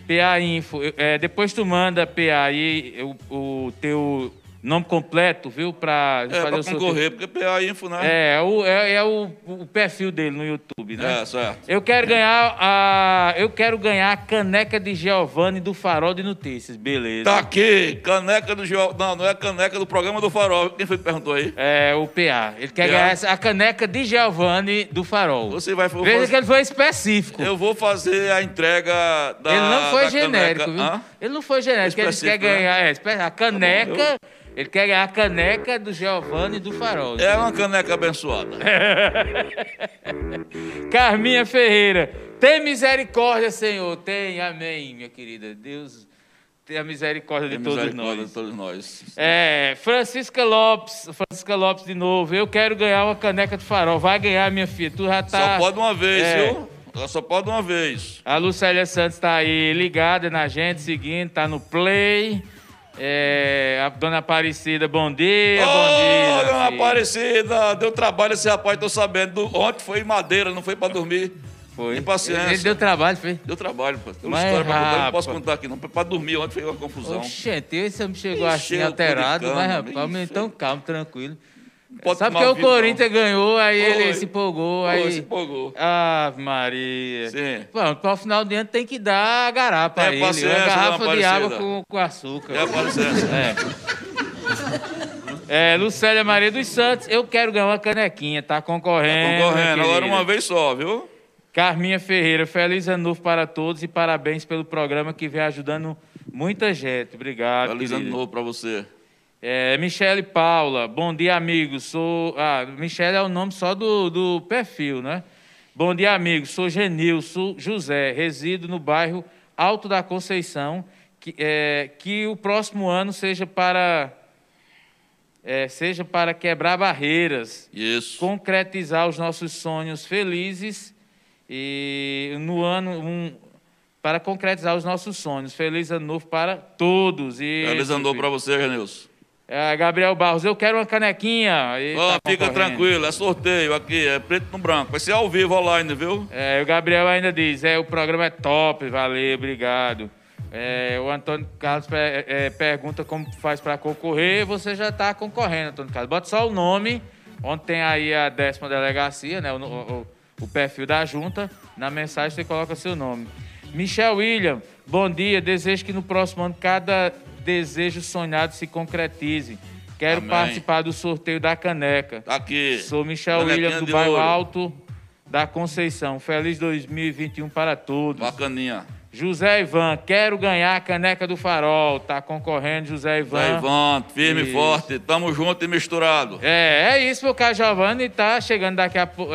PA Info. É, depois tu manda PA aí o, o teu nome completo, viu? Pra É, pra o sorteio. concorrer, porque PA Info, né? É, é, o, é, é o, o perfil dele no YouTube, né? É, certo. Eu quero ganhar a. Eu quero ganhar a caneca de Giovanni do Farol de Notícias, beleza. Tá aqui, caneca do Geo... Não, não é caneca do programa do Farol. Quem foi que perguntou aí? É, o PA. Ele quer PA. ganhar essa- a caneca de Giovanni do Farol. Você vai Veja fazer- que ele foi específico. Eu vou fazer a entrega da ele não foi genérico, caneca. viu? Hã? Ele não foi genérico. Ele quer né? ganhar é, espe- a caneca. Tá bom, ele quer ganhar a caneca do Giovanni do Farol. É uma caneca abençoada. [LAUGHS] Carminha Ferreira. Tem misericórdia, Senhor. Tem, amém, minha querida. Deus tenha misericórdia de Tem todos misericórdia nós. de todos nós. É, Francisca Lopes, Francisca Lopes de novo. Eu quero ganhar uma caneca do farol. Vai ganhar, minha filha. Tu já tá. Só pode uma vez, É. viu? Só pode uma vez. A Lucélia Santos tá aí ligada na gente, seguindo, tá no play. É, a dona Aparecida, bom dia, Ô, bom dia. dona filha. Aparecida, deu trabalho esse rapaz, tô sabendo. Do- Ontem foi em Madeira, não foi pra dormir. Foi. Tem paciência. Ele deu trabalho, fez. Deu trabalho, pô. Tem uma Mas, história pra contar, não posso contar aqui não. Pra dormir ontem foi uma confusão. Oxente, esse homem chegou assim eu tô de alterado, cama, mas rapaz, então calmo, tranquilo. Pode Sabe tomar porque o vinho, não. Corinthians ganhou, aí ele Foi. se empolgou, Foi, aí... se empolgou. Ah, Maria. Sim. Bom, para o final de ano tem que dar a garapa Tem a ele, uma garrafa de água com, com açúcar. É a paciência. É, Lucélia Maria dos Santos, eu quero ganhar uma canequinha, tá concorrendo. Concorrendo, minha agora uma vez só, viu? Carminha Ferreira, feliz ano novo para todos e parabéns pelo programa que vem ajudando muita gente. Obrigado. Feliz ano querida. novo pra você. É, Michele Paula, bom dia, amigos. Sou. Ah, Michele é o nome só do, do perfil, né? Bom dia, amigos. Sou Genilson José, resido no bairro Alto da Conceição. Que, é, que o próximo ano seja para. é, seja para quebrar barreiras, Isso. concretizar os nossos sonhos felizes e no ano um, para concretizar os nossos sonhos. Feliz ano novo para todos. E Feliz ano novo pra você, Renilson. É, Gabriel Barros, eu quero uma canequinha. Ó, tá fica tranquilo, é sorteio aqui, é preto no branco. Vai ser ao vivo online, viu? É, o Gabriel ainda diz, é, o programa é top, valeu, obrigado. É, o Antônio Carlos é, pergunta como faz para concorrer, você já está concorrendo, Antônio Carlos. Bota só o nome, onde tem aí a décima delegacia, né, o, o- o perfil da junta, na mensagem você coloca seu nome. Michel William, bom dia, desejo que no próximo ano cada desejo sonhado se concretize. Quero Amém. participar do sorteio da caneca. Tá aqui. Sou Michel Canequinha William, do bairro ouro. Alto da Conceição. Feliz 2021 para todos. Bacaninha. José Ivan, quero ganhar a caneca do farol. Tá concorrendo, José Ivan. Vai, Ivan, firme e forte. Tamo junto e misturado. É, é isso, meu caro Giovanni. Tá chegando daqui a pouco.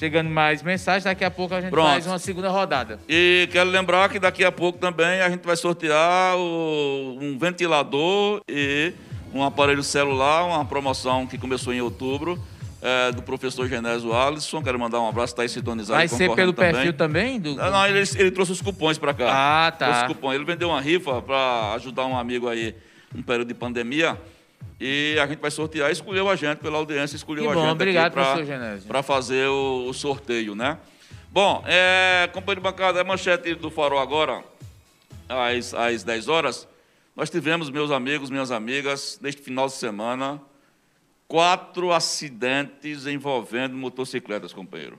Chegando mais mensagens. Daqui a pouco a gente Pronto. faz uma segunda rodada. E quero lembrar que daqui a pouco também a gente vai sortear o- um ventilador e um aparelho celular, uma promoção que começou em outubro, é, do professor Genésio Alisson. Quero mandar um abraço, está aí sintonizado. Vai ser pelo perfil também? Do... Não, não, ele, ele trouxe os cupons para cá. Ah, tá. Trouxe os cupons. Ele vendeu uma rifa para ajudar um amigo aí num período de pandemia. E a gente vai sortear. Escolheu a gente, pela audiência, escolheu Que a bom, gente obrigado, aqui professor Genésio. para fazer o, o sorteio, né? Bom, é, companheiro de bancada, é manchete do Farol agora, às, às 10 horas. Nós tivemos, meus amigos, minhas amigas, neste final de semana, quatro acidentes envolvendo motocicletas, companheiro.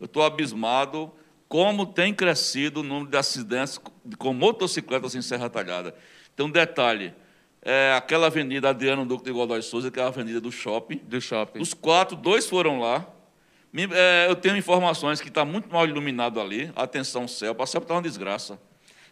Eu estou abismado como tem crescido o número de acidentes com motocicletas em Serra Talhada. Tem um detalhe, é aquela avenida Adriano Duque de Godoy Souza, que é a avenida do shopping. Do shopping. Dos quatro, dois foram lá. Me- é, eu tenho informações que está muito mal iluminado ali. Atenção, céu. A céu está uma desgraça.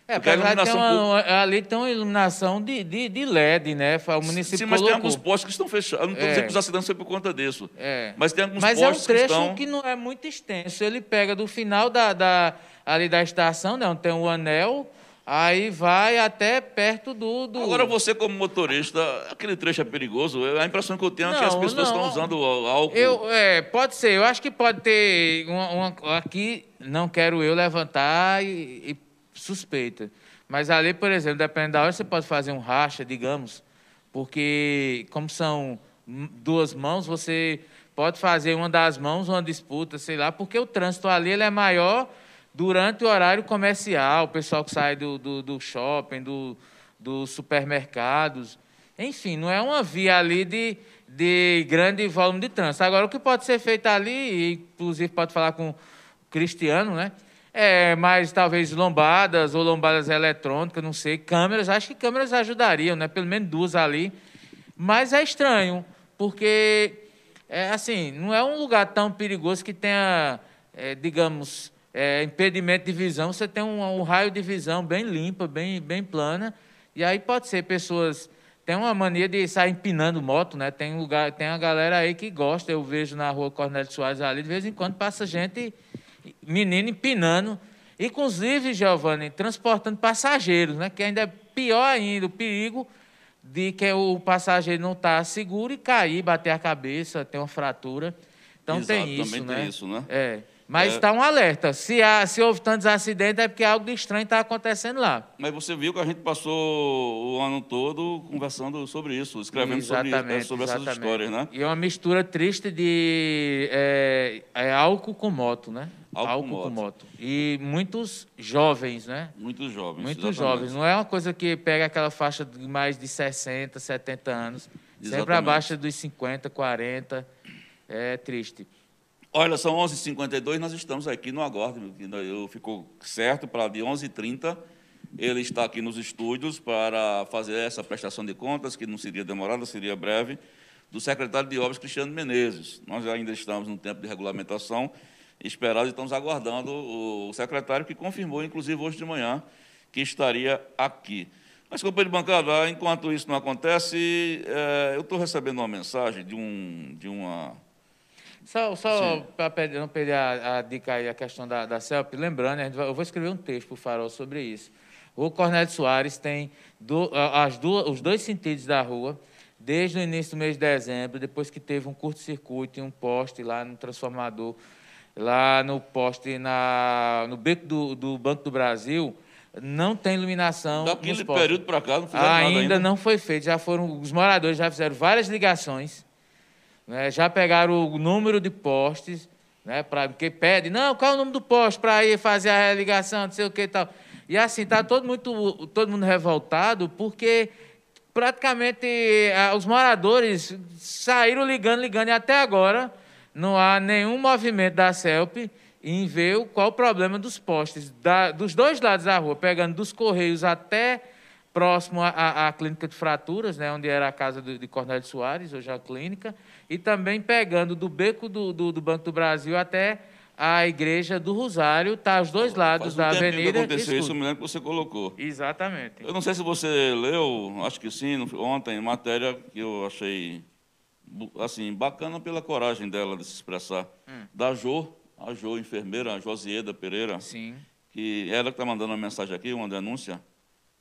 É, Porque a iluminação uma, ali tem uma iluminação de, de, de LED, né? O município Sim, mas tem colocou. alguns postos que estão fechados. Eu não estou É. dizendo que os acidentes foi por conta disso. É. Mas tem alguns Mas é um postos trecho que estão... que não é muito extenso. Ele pega do final da, da- ali da estação, né, onde tem o anel, aí vai até perto do. do... Agora, você como motorista, aquele trecho é perigoso. A impressão que eu tenho é que as Não, pessoas não. estão usando álcool. Eu, é, pode ser. Eu acho que pode ter uma, uma- aqui. Não quero eu levantar e, e suspeita. Mas ali, por exemplo, dependendo da hora, você pode fazer um racha, digamos, porque como são duas mãos, você pode fazer uma das mãos uma disputa, sei lá, porque o trânsito ali ele é maior durante o horário comercial, o pessoal que sai do, do, do shopping, do, dos supermercados. Enfim, não é uma via ali de, de grande volume de trânsito. Agora, o que pode ser feito ali, e inclusive pode falar com o Cristiano, né? É, mais talvez lombadas ou lombadas eletrônicas, não sei, câmeras, acho que câmeras ajudariam, né? Pelo menos duas ali. Mas é estranho, porque é assim, não é um lugar tão perigoso que tenha, é, digamos, é, impedimento de visão. Você tem um, um raio de visão bem limpa, bem, bem plana. E aí pode ser pessoas. Tem uma mania de sair empinando moto, né? Tem lugar, tem a galera aí que gosta. Eu vejo na rua Cornélio Soares ali, de vez em quando passa gente, menino empinando. Inclusive, Giovanni, transportando passageiros, né? Que ainda é pior ainda, o perigo de que o passageiro não está seguro e cair, bater a cabeça, ter uma fratura. Então Exato, tem isso, também né? tem isso, né? É. Mas É. está um alerta. Se, há, se houve tantos acidentes, é porque algo de estranho está acontecendo lá. Mas você viu que a gente passou o ano todo conversando sobre isso, escrevendo sobre, é, sobre essas exatamente. histórias, né? E é uma mistura triste de é, é álcool com moto, né? Álcool com com moto. moto. E muitos jovens, né? Muitos jovens. Muitos exatamente. jovens. Não é uma coisa que pega aquela faixa de mais de 60, 70 anos. Sempre Exatamente. abaixo dos 50, 40. É triste. Olha, são 11h52, nós estamos aqui no Aguarde. Eu ficou certo para de 11h30. Ele está aqui nos estúdios para fazer essa prestação de contas, que não seria demorada, seria breve, do secretário de Obras, Cristiano Menezes. Nós ainda estamos no tempo de regulamentação, esperados, e estamos aguardando o secretário, que confirmou, inclusive hoje de manhã, que estaria aqui. Mas, companheiro de bancada, enquanto isso não acontece, eh, eu estou recebendo uma mensagem de, um, de uma Só, só para não perder a, a dica aí, a questão da, da CELP, lembrando, vai- eu vou escrever um texto para o Farol sobre isso. O Cornélio Soares tem do- as duas, os dois sentidos da rua, desde o início do mês de dezembro, depois que teve um curto-circuito e um poste lá no transformador, lá no poste na, no beco do, do Banco do Brasil, não tem iluminação Daquele período para cá, não fizeram nada ainda, ainda. não foi feito. Já foram, os moradores já fizeram várias ligações, né, já pegaram o número de postes, né, pra, porque pede, não, qual é o número do poste para ir fazer a ligação, não sei o que e tal. E assim, está todo, muito, todo mundo revoltado, porque praticamente ah, os moradores saíram ligando, ligando, e até agora não há nenhum movimento da CELP em ver qual o problema dos postes, da- dos dois lados da rua, pegando dos Correios até próximo à, à, clínica de fraturas, né, onde era a casa de, de Cornélio Soares, hoje é a clínica, e também pegando do beco do, do, do Banco do Brasil até a igreja do Rosário, está aos dois lados Faz um da avenida. Que aconteceu isso, eu me lembro que você colocou. Exatamente. Eu não sei se você leu, acho que sim, ontem, matéria que eu achei assim bacana pela coragem dela de se expressar. Hum. Da Jo, a Jo, enfermeira, a Josieda Pereira. Sim. Que ela que está mandando uma mensagem aqui, uma denúncia,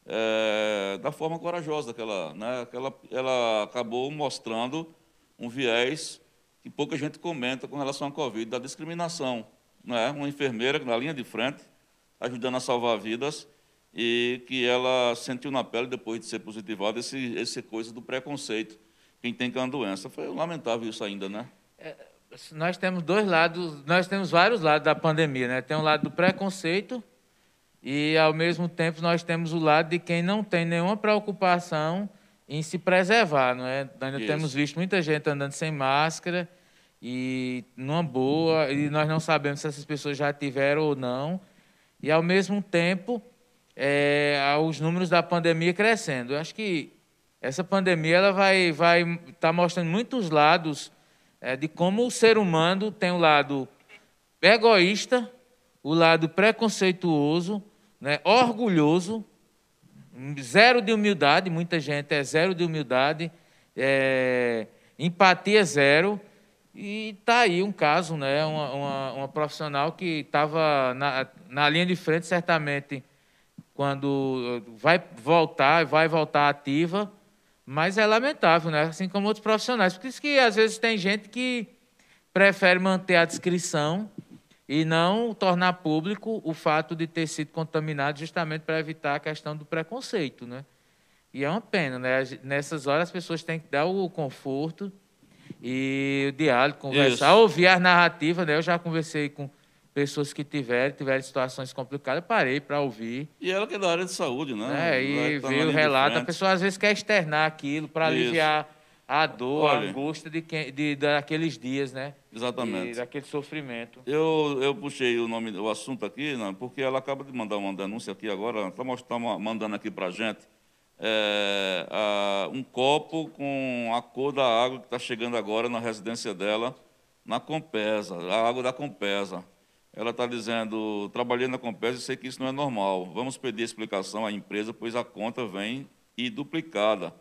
é, da forma corajosa que ela, né, que ela, ela acabou mostrando um viés que pouca gente comenta com relação à Covid, da discriminação. Né? Uma enfermeira na linha de frente, ajudando a salvar vidas, e que ela sentiu na pele, depois de ser positivada, esse, esse coisa do preconceito. Quem tem com a doença. Foi lamentável isso ainda, né? É, nós temos dois lados, nós temos vários lados da pandemia, né? Tem um lado do preconceito e, ao mesmo tempo, nós temos o lado de quem não tem nenhuma preocupação em se preservar, não é? Ainda Isso. temos visto muita gente andando sem máscara e numa boa, e nós não sabemos se essas pessoas já tiveram ou não. E, ao mesmo tempo, é, os números da pandemia crescendo. Eu acho que essa pandemia ela vai vai estar tá mostrando muitos lados é, de como o ser humano tem o lado egoísta, o lado preconceituoso, né, orgulhoso, zero de humildade, muita gente é zero de humildade, é, empatia zero. E está aí um caso, né, uma, uma, uma profissional que estava na, na linha de frente, certamente, quando vai voltar, vai voltar ativa, mas é lamentável, né? assim como outros profissionais. Por isso que, às vezes, tem gente que prefere manter a descrição e não tornar público o fato de ter sido contaminado justamente para evitar a questão do preconceito, né? E é uma pena, né? Nessas horas as pessoas têm que dar o conforto e o diálogo, conversar, Isso. ouvir as narrativas, né? Eu já conversei com pessoas que tiveram, tiveram situações complicadas, parei para ouvir. E ela que é da área de saúde, né? É, e ver o relato, a pessoa às vezes quer externar aquilo para aliviar a dor, Olha, a angústia de, quem, de daqueles dias, né? Exatamente. E daquele sofrimento. Eu, eu puxei o nome, o assunto aqui, não, porque ela acaba de mandar uma denúncia aqui agora, está tá mandando aqui para a gente é, a, um copo com a cor da água que está chegando agora na residência dela, na Compesa, a água da Compesa. Ela está dizendo, trabalhei na Compesa e sei que isso não é normal. Vamos pedir explicação à empresa, pois a conta vem e duplicada.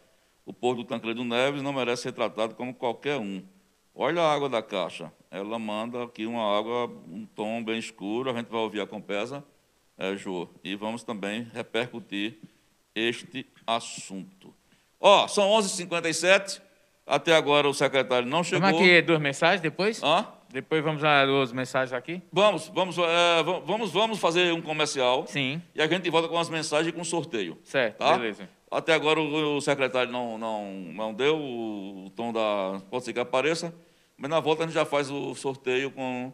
O Porto do Tancredo Neves não merece ser tratado como qualquer um. Olha a água da caixa. Ela manda aqui uma água, um tom bem escuro. A gente vai ouvir a Compesa, é, Jô, e vamos também repercutir este assunto. Ó, oh, são 11h57. Até agora o secretário não chegou. Vamos aqui duas mensagens depois? Hã? Depois vamos às mensagens aqui? Vamos, vamos, é, vamos, vamos fazer um comercial. Sim. E a gente volta com as mensagens e com sorteio. Certo, tá? beleza. Até agora o, secretário não, não, não deu o tom da. Pode ser que apareça, mas na volta a gente já faz o sorteio com,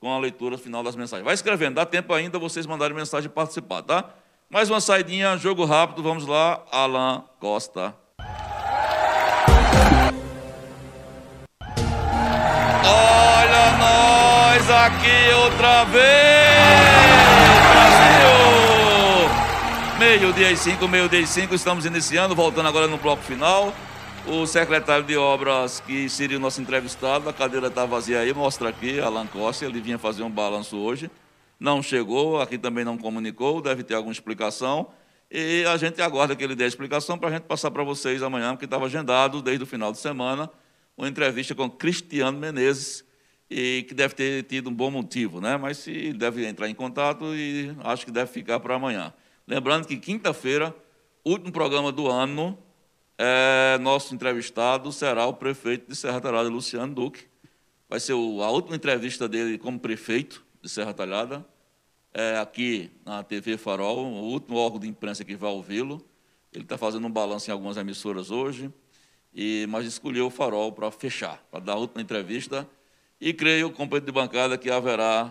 com a leitura final das mensagens. Vai escrevendo, dá tempo ainda vocês mandarem mensagem e participar, tá? Mais uma saidinha, jogo rápido, vamos lá, Alan Costa. Aqui outra vez! Meio-dia e cinco, meio-dia e cinco, estamos iniciando, voltando agora no bloco final. O secretário de obras, que seria o nosso entrevistado, a cadeira está vazia aí, mostra aqui, Alan Costa, ele vinha fazer um balanço hoje. Não chegou, aqui também não comunicou, deve ter alguma explicação. E a gente aguarda que ele dê a explicação para a gente passar para vocês amanhã, porque estava agendado desde o final de semana, uma entrevista com Cristiano Menezes, e que deve ter tido um bom motivo, né? Mas se deve entrar em contato e acho que deve ficar para amanhã. Lembrando que quinta-feira, último programa do ano, é, nosso entrevistado será o prefeito de Serra Talhada, Luciano Duque. Vai ser o, a última entrevista dele como prefeito de Serra Talhada, é, aqui na TV Farol, o último órgão de imprensa que vai ouvi-lo. Ele está fazendo um balanço em algumas emissoras hoje, e, mas escolheu o Farol para fechar, para dar a última entrevista. E creio, companheiro de bancada, que haverá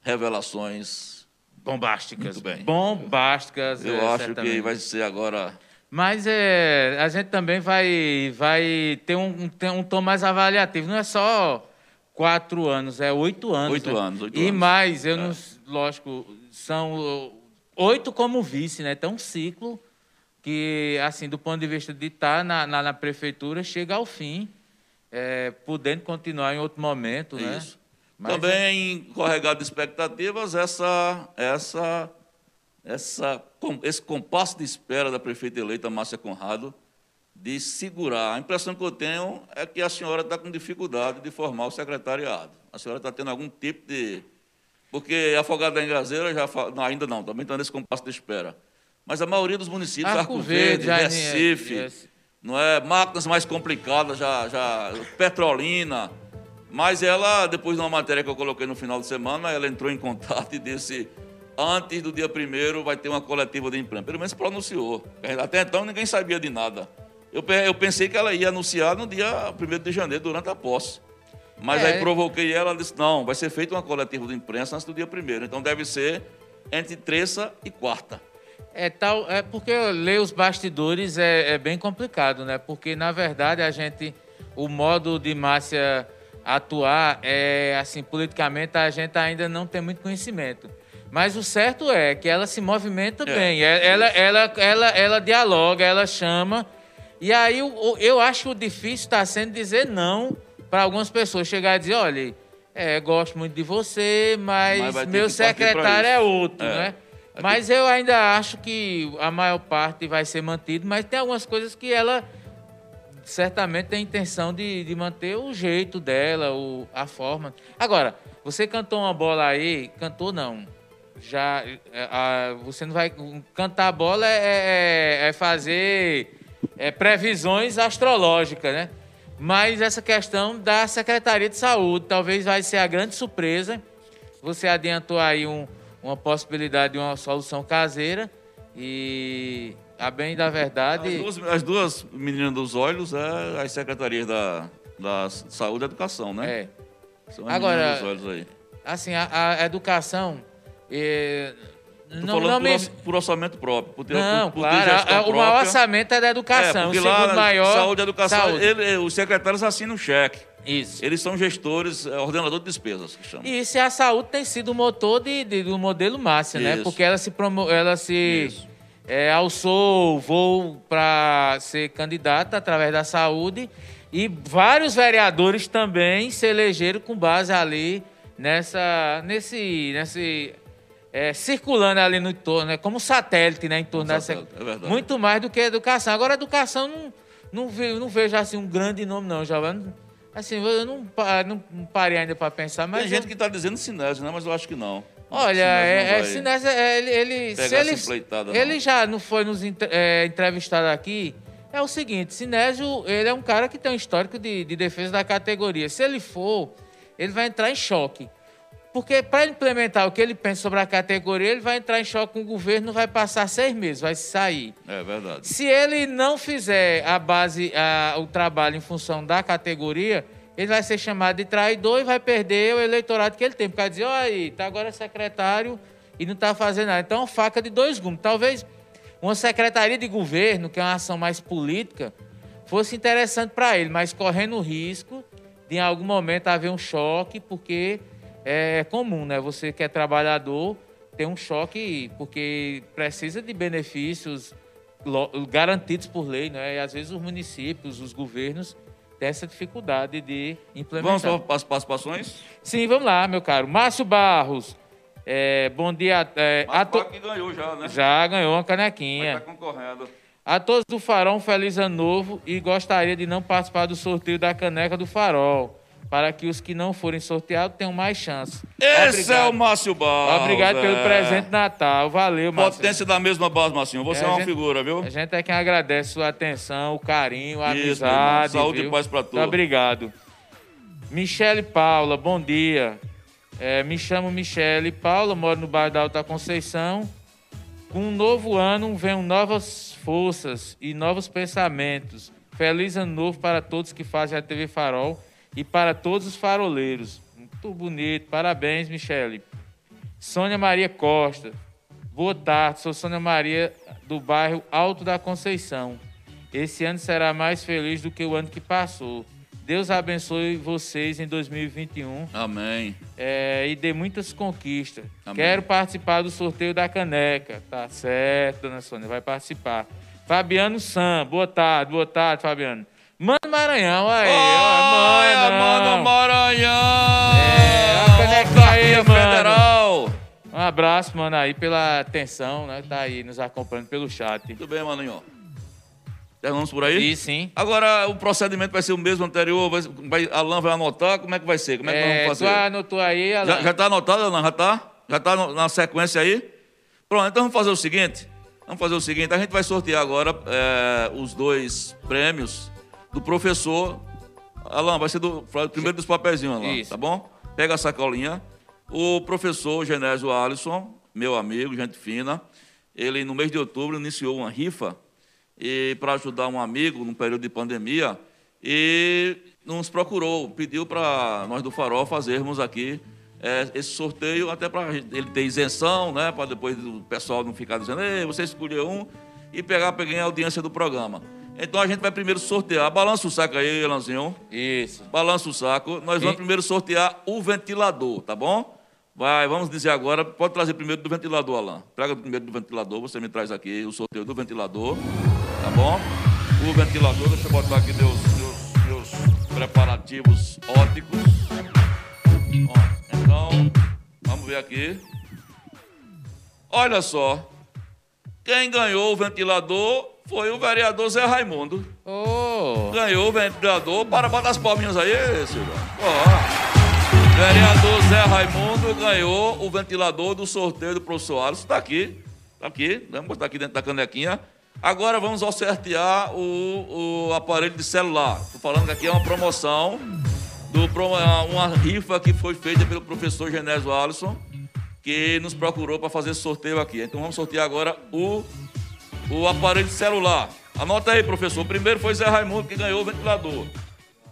revelações Bombásticas. Muito bem. Bombásticas. Eu é, acho certamente. que vai ser agora. Mas é, a gente também vai, vai ter, um, ter um tom mais avaliativo. Não é só quatro anos, é oito anos. Oito né? anos, oito e anos. mais, eu é. não, lógico, são oito como vice, né? Tem um ciclo que, assim, do ponto de vista de estar na, na, na prefeitura, chega ao fim, é, podendo continuar em outro momento, né? Isso. Mas Também, é... corregado de expectativas, essa, essa, essa, esse compasso de espera da prefeita eleita Márcia Conrado de segurar. A impressão que eu tenho é que a senhora está com dificuldade de formar o secretariado. A senhora está tendo algum tipo de. Porque Afogado da Engazeira já. Não, ainda não, também está nesse compasso de espera. Mas a maioria dos municípios, Arco, Arco Verde, Verde Recife, não é? máquinas mais complicadas, já, já Petrolina. Mas ela, depois de uma matéria que eu coloquei no final de semana, ela entrou em contato [LAUGHS] e disse: antes do dia primeiro vai ter uma coletiva de imprensa. Pelo menos pronunciou. Até então ninguém sabia de nada. Eu, eu pensei que ela ia anunciar no dia 1 de janeiro, durante a posse. Mas é. aí provoquei ela, ela disse: não, vai ser feita uma coletiva de imprensa antes do dia primeiro. Então deve ser entre terça e quarta. É tal, é porque ler os bastidores é, é, bem complicado, né? Porque na verdade a gente, o modo de Márcia atuar é assim politicamente a gente ainda não tem muito conhecimento. Mas o certo é que ela se movimenta é, bem, ela, ela, ela, ela, ela dialoga, ela chama. E aí eu, eu acho difícil está sendo dizer não para algumas pessoas chegar e dizer, olha, é, gosto muito de você, mas, mas meu secretário é outro, é. né? Mas eu ainda acho que a maior parte vai ser mantido, mas tem algumas coisas que ela certamente tem intenção de, de manter o jeito dela, o, a forma. Agora, você cantou uma bola aí, cantou não. Já é, a, você não vai cantar a bola é, é, é fazer é, previsões astrológicas, né? Mas essa questão da Secretaria de Saúde talvez vai ser a grande surpresa. Você adiantou aí um, uma possibilidade de uma solução caseira e a bem da verdade. As duas, as duas meninas dos olhos é as secretarias da, da saúde e educação, né? É. São as Agora, dos olhos aí. Assim, a, a educação. É, não, não por, me... por, orçamento próprio. Por ter, não, por, por claro. o maior orçamento é da educação. É, o segundo lá, maior. Saúde e educação. Saúde. Ele, os secretários assinam um cheque. Isso. Eles são gestores, é, ordenador de despesas, que chama. Isso, e a saúde tem sido o motor de, de do modelo Márcia, né? Porque ela se, promo, ela se é, alçou voo para ser candidata através da saúde e vários vereadores também se elegeram com base ali nessa, nesse, nesse é, circulando ali no entorno, né? como satélite né? em torno dessa. É muito mais do que educação. Agora, educação não, não, vejo, não vejo assim um grande nome, não, Giovanni. Assim, eu não, não parei ainda para pensar, mas. Tem gente eu... que está dizendo Sinésio, né? Mas eu acho que não. Olha, é, é, Sinésio, é, ele, ele, se ele, ele já não foi nos é, entrevistado aqui. É o seguinte, Sinésio, ele é um cara que tem um histórico de, de defesa da categoria. Se ele for, ele vai entrar em choque. Porque para implementar o que ele pensa sobre a categoria, ele vai entrar em choque com o governo, vai passar seis meses, vai sair. É verdade. Se ele não fizer a base, a, o trabalho em função da categoria, ele vai ser chamado de traidor e vai perder o eleitorado que ele tem. Porque vai dizer, olha aí, tá agora secretário e não está fazendo nada. Então, faca de dois gumes. Talvez uma secretaria de governo, que é uma ação mais política, fosse interessante para ele, mas correndo o risco de em algum momento haver um choque, porque é comum, né? Você que é trabalhador tem um choque porque precisa de benefícios garantidos por lei, né? E às vezes os municípios, os governos têm essa dificuldade de implementar. Vamos para as participações? Sim, vamos lá, meu caro. Márcio Barros, é, bom dia. É, Márcio to... que ganhou já, né? Já ganhou uma canequinha. Está concorrendo. A todos do Farol, um feliz ano novo e gostaria de não participar do sorteio da caneca do Farol para que os que não forem sorteados tenham mais chance. Esse Obrigado. é o Márcio Barros. Obrigado é. pelo presente Natal. Valeu, Márcio. Potência da mesma base, Marcinho. Você é, é uma gente, figura, viu? A gente é quem agradece a sua atenção, o carinho, a Isso, amizade. Saúde viu? e paz para todos. obrigado. Michele Paula, bom dia. É, me chamo Michele Paula, moro no bairro da Alta Conceição. Com um novo ano, venham novas forças e novos pensamentos. Feliz ano novo para todos que fazem a TV Farol e para todos os faroleiros. Muito bonito, parabéns, Michele. Sônia Maria Costa. Boa tarde, sou Sônia Maria do bairro Alto da Conceição. Esse ano será mais feliz do que o ano que passou. Deus abençoe vocês em 2021. Amém. É, e dê muitas conquistas. Amém. Quero participar do sorteio da caneca. Tá certo, dona Sônia, vai participar. Fabiano Sam, boa tarde, boa tarde, Fabiano. Mano Maranhão, aí, Olha, ó, mano Maranhão! É, a caneca aí, mano. Federal! Um abraço, mano, aí pela atenção, né? Tá aí nos acompanhando pelo chat. Tudo bem, maninho? Terminamos por aí? E sim. Agora, o procedimento vai ser o mesmo anterior? Vai, vai, Alan vai anotar? Como é que vai ser? Como é que nós É, vamos fazer? anotou aí, Alan? Já, já tá anotado, Alan? Já tá? Já tá no- na sequência aí? Pronto, então vamos fazer o seguinte. Vamos fazer o seguinte, a gente vai sortear agora é, os dois prêmios do professor. Alan, vai ser do primeiro dos papeizinhos, Alan, Isso. tá bom? Pega a sacolinha. O professor Genésio Alisson, meu amigo, gente fina, ele no mês de outubro iniciou uma rifa e para ajudar um amigo num período de pandemia e nos procurou, pediu para nós do Farol fazermos aqui eh, esse sorteio até para ele ter isenção, né, para depois o pessoal não ficar dizendo, Ei, você escolheu um e pegar para ganhar a audiência do programa. Então a gente vai primeiro sortear, balança o saco aí, Elanzinho. Isso. Balança o saco. Nós vamos E- primeiro sortear o ventilador, tá bom? Vai, vamos dizer agora. Pode trazer primeiro do ventilador, Alain. Traga primeiro do ventilador. Você me traz aqui o sorteio do ventilador, tá bom? O ventilador, deixa eu botar aqui meus, meus, meus preparativos ópticos. Ó, então, vamos ver aqui. Olha só. Quem ganhou o ventilador foi o vereador Zé Raimundo Ô, ganhou o ventilador. Para, bota as palminhas aí, Silvio. Ó. Vereador Zé Raimundo ganhou o ventilador do sorteio do professor Alisson. Está aqui. Está aqui. Vamos botar aqui dentro da canequinha. Agora vamos ao sortear o, o aparelho de celular. Estou falando que aqui é uma promoção, do, pro- uma rifa que foi feita pelo professor Genésio Alisson, que nos procurou para fazer esse sorteio aqui. Então vamos sortear agora o o aparelho celular. Anota aí, professor. Primeiro foi Zé Raimundo que ganhou o ventilador.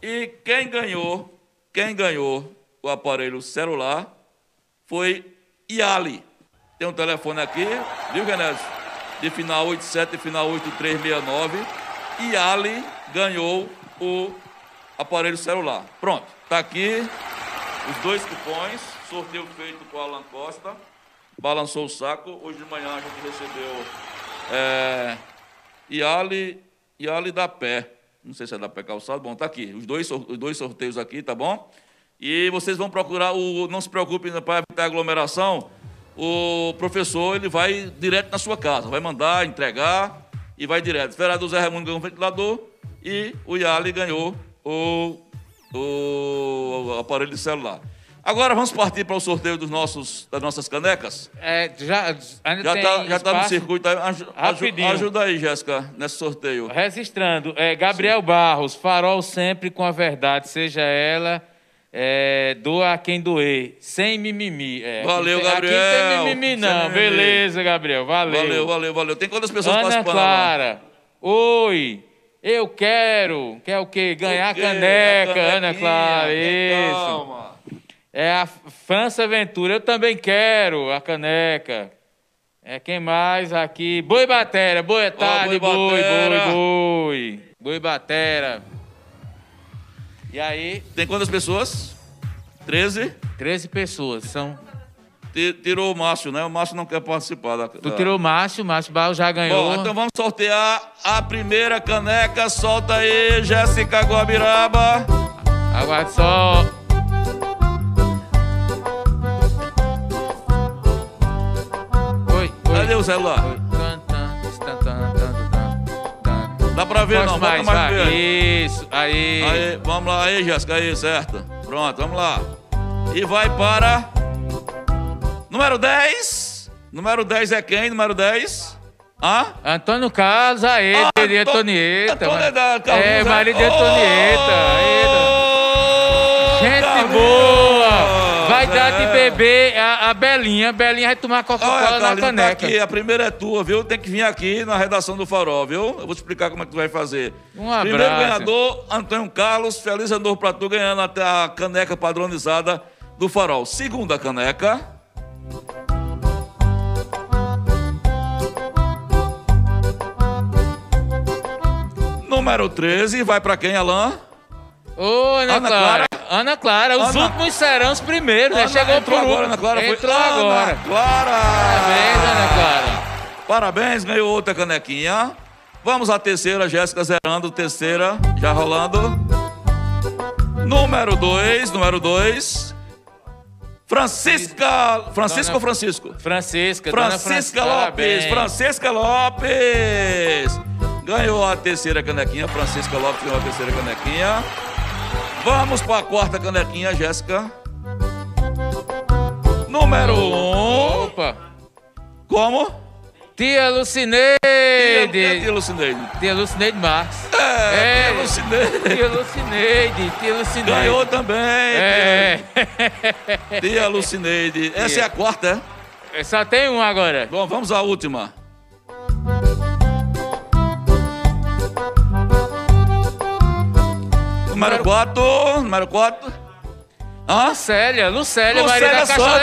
E quem ganhou, quem ganhou o aparelho celular foi Iali. Tem um telefone aqui, viu, Genésio? De final 87 e final 8369. Iali ganhou o aparelho celular. Pronto, tá aqui os dois cupons, sorteio feito com o Alan Costa. Balançou o saco. Hoje de manhã a gente recebeu é, Iali, Iali da Pé. Não sei se é da Pé Calçado. Bom, tá aqui. Os dois, os dois sorteios aqui, tá bom? E vocês vão procurar o. Não se preocupem para evitar aglomeração. O professor ele vai direto na sua casa, vai mandar, entregar e vai direto. O Zé Raimundo ganhou um ventilador e o Iali ganhou o, o aparelho de celular. Agora vamos partir para o sorteio dos nossos, das nossas canecas. é, já, ainda Já tem está já tá no circuito. aju- Rapidinho. ajuda aí, Jéssica, nesse sorteio. Registrando, é, Gabriel Barros, farol sempre com a verdade, seja ela, é, doa a quem doer, sem mimimi. É, Valeu, tem- Gabriel. Aqui não tem mimimi, Sem não. mimimi. Beleza, Gabriel, valeu. Valeu, valeu, valeu. Tem quantas pessoas Ana participando? lá? Clara, oi, eu quero, quer o quê? Ganhar caneca, Ana Clara, isso. Calma. É a França Ventura, eu também quero a caneca. É quem mais aqui? Boi Batera, boa tarde, Boi boi, Batera. boi, boi. Boi Batera. E aí, Tem quantas pessoas? 13. 13 pessoas. São... Ti- Tirou o Márcio, né? O Márcio não quer participar da. Tu tirou o Márcio, o Márcio Barro já ganhou. Bom, então vamos sortear a primeira caneca. Solta aí, Jéssica Guabiraba. Aguarde só. Tan, tan, tan. Dá pra ver, não? Bota mais, mais vai. Isso, aí. Aí, vamos lá, aí, Jéssica, aí, certo. Pronto, vamos lá. E vai para. Número 10. Número 10 é quem? Número 10? Hã? Antônio Carlos, aí, Ah, de Antonieta. Antônio da Carlos, é, né? marido de Antonieta. aí, Ô, Gente boa! Vai dar de É. beber a, a Belinha. Belinha vai tomar Coca-Cola na tá caneca. aqui. A primeira é tua, viu? Tem que vir aqui na redação do Farol, viu? Eu vou te explicar como é que tu vai fazer. Um abraço. Primeiro ganhador, Antônio Carlos. Feliz ano novo pra tu, ganhando até a caneca padronizada do Farol. Segunda caneca. Número 13, vai pra quem, Alain? Ô, Ana, Ana Clara. Ana Clara, os Ana- últimos serão os primeiros, né? Ana Chegou entrou por agora. Ana Clara foi- Entrou Ana agora. Clara! Parabéns, Ana Clara. Parabéns, ganhou outra canequinha. Vamos à terceira, Jéssica zerando, terceira, já rolando. Número 2, número 2. Francisca. Francisco ou Francisco? Francisca. Francisca Lopes. Francisca Lopes. Ganhou a terceira canequinha. Francisca Lopes ganhou a terceira canequinha. Vamos para a quarta canequinha, Jéssica. Número 1. Um. Opa. Como? Tia Lucineide. Tia, tia Lucineide. Tia Lucineide Marques. É, é, tia Lucineide. Tia Lucineide. Tia Lucineide. Ganhou também. É. Tia Lucineide. Essa tia. é a quarta, é? Só tem um agora. Bom, vamos à última. Número 4. Número 4. Hã? Lucélia, Lucélia, Maria da Caixa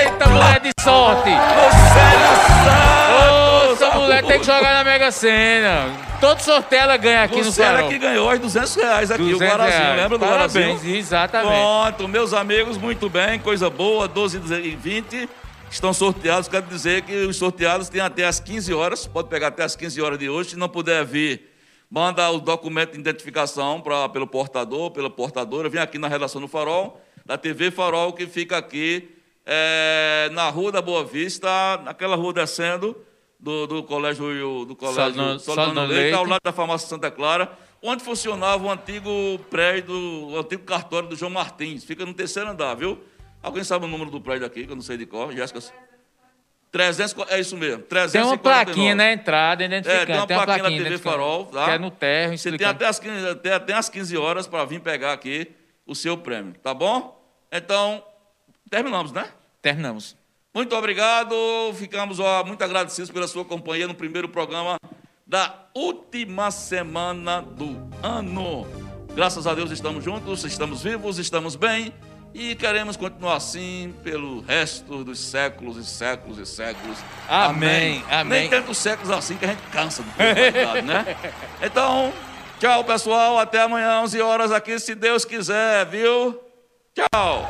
Eita, mulher de sorte. Lucélia Santos. Essa mulher tem que jogar na Mega Sena. Todo sorteio ela ganha aqui Lucélia no Farol. que ganhou os 200 reais aqui, 200 o Guarazinho. Reais. Lembra do Parabéns, Guarazinho? exatamente. Pronto, meus amigos, muito bem, coisa boa, 12 e 20 estão sorteados. Quero dizer que os sorteados têm até as 15 horas, pode pegar até as 15 horas de hoje. Se não puder vir manda o documento de identificação pra, pelo portador, pela portadora, vem aqui na redação do Farol, da TV Farol, que fica aqui é, na Rua da Boa Vista, naquela rua descendo do, do colégio do colégio Solano Leite, Leite, ao lado da farmácia Santa Clara, onde funcionava o antigo prédio, o antigo cartório do João Martins. Fica no terceiro andar, viu? Alguém sabe o número do prédio aqui, que eu não sei de qual, Jéssica? 300, é isso mesmo. 349. Tem uma plaquinha na entrada identificando. É, tem uma, tem uma plaquinha, na TV Farol, tá? Que é no terro, Você tem até as, 15, até, até as 15 horas para vir pegar aqui o seu prêmio, tá bom? Então, terminamos, né? Terminamos. Muito obrigado, ficamos ó, muito agradecidos pela sua companhia no primeiro programa da última semana do ano. Graças a Deus estamos juntos, estamos vivos, estamos bem. E queremos continuar assim pelo resto dos séculos e séculos e séculos. Amém. Amém. Amém. Nem tantos séculos assim que a gente cansa do verdade, né? [LAUGHS] Então, tchau, pessoal. Até amanhã, 11 horas aqui, se Deus quiser, viu? Tchau.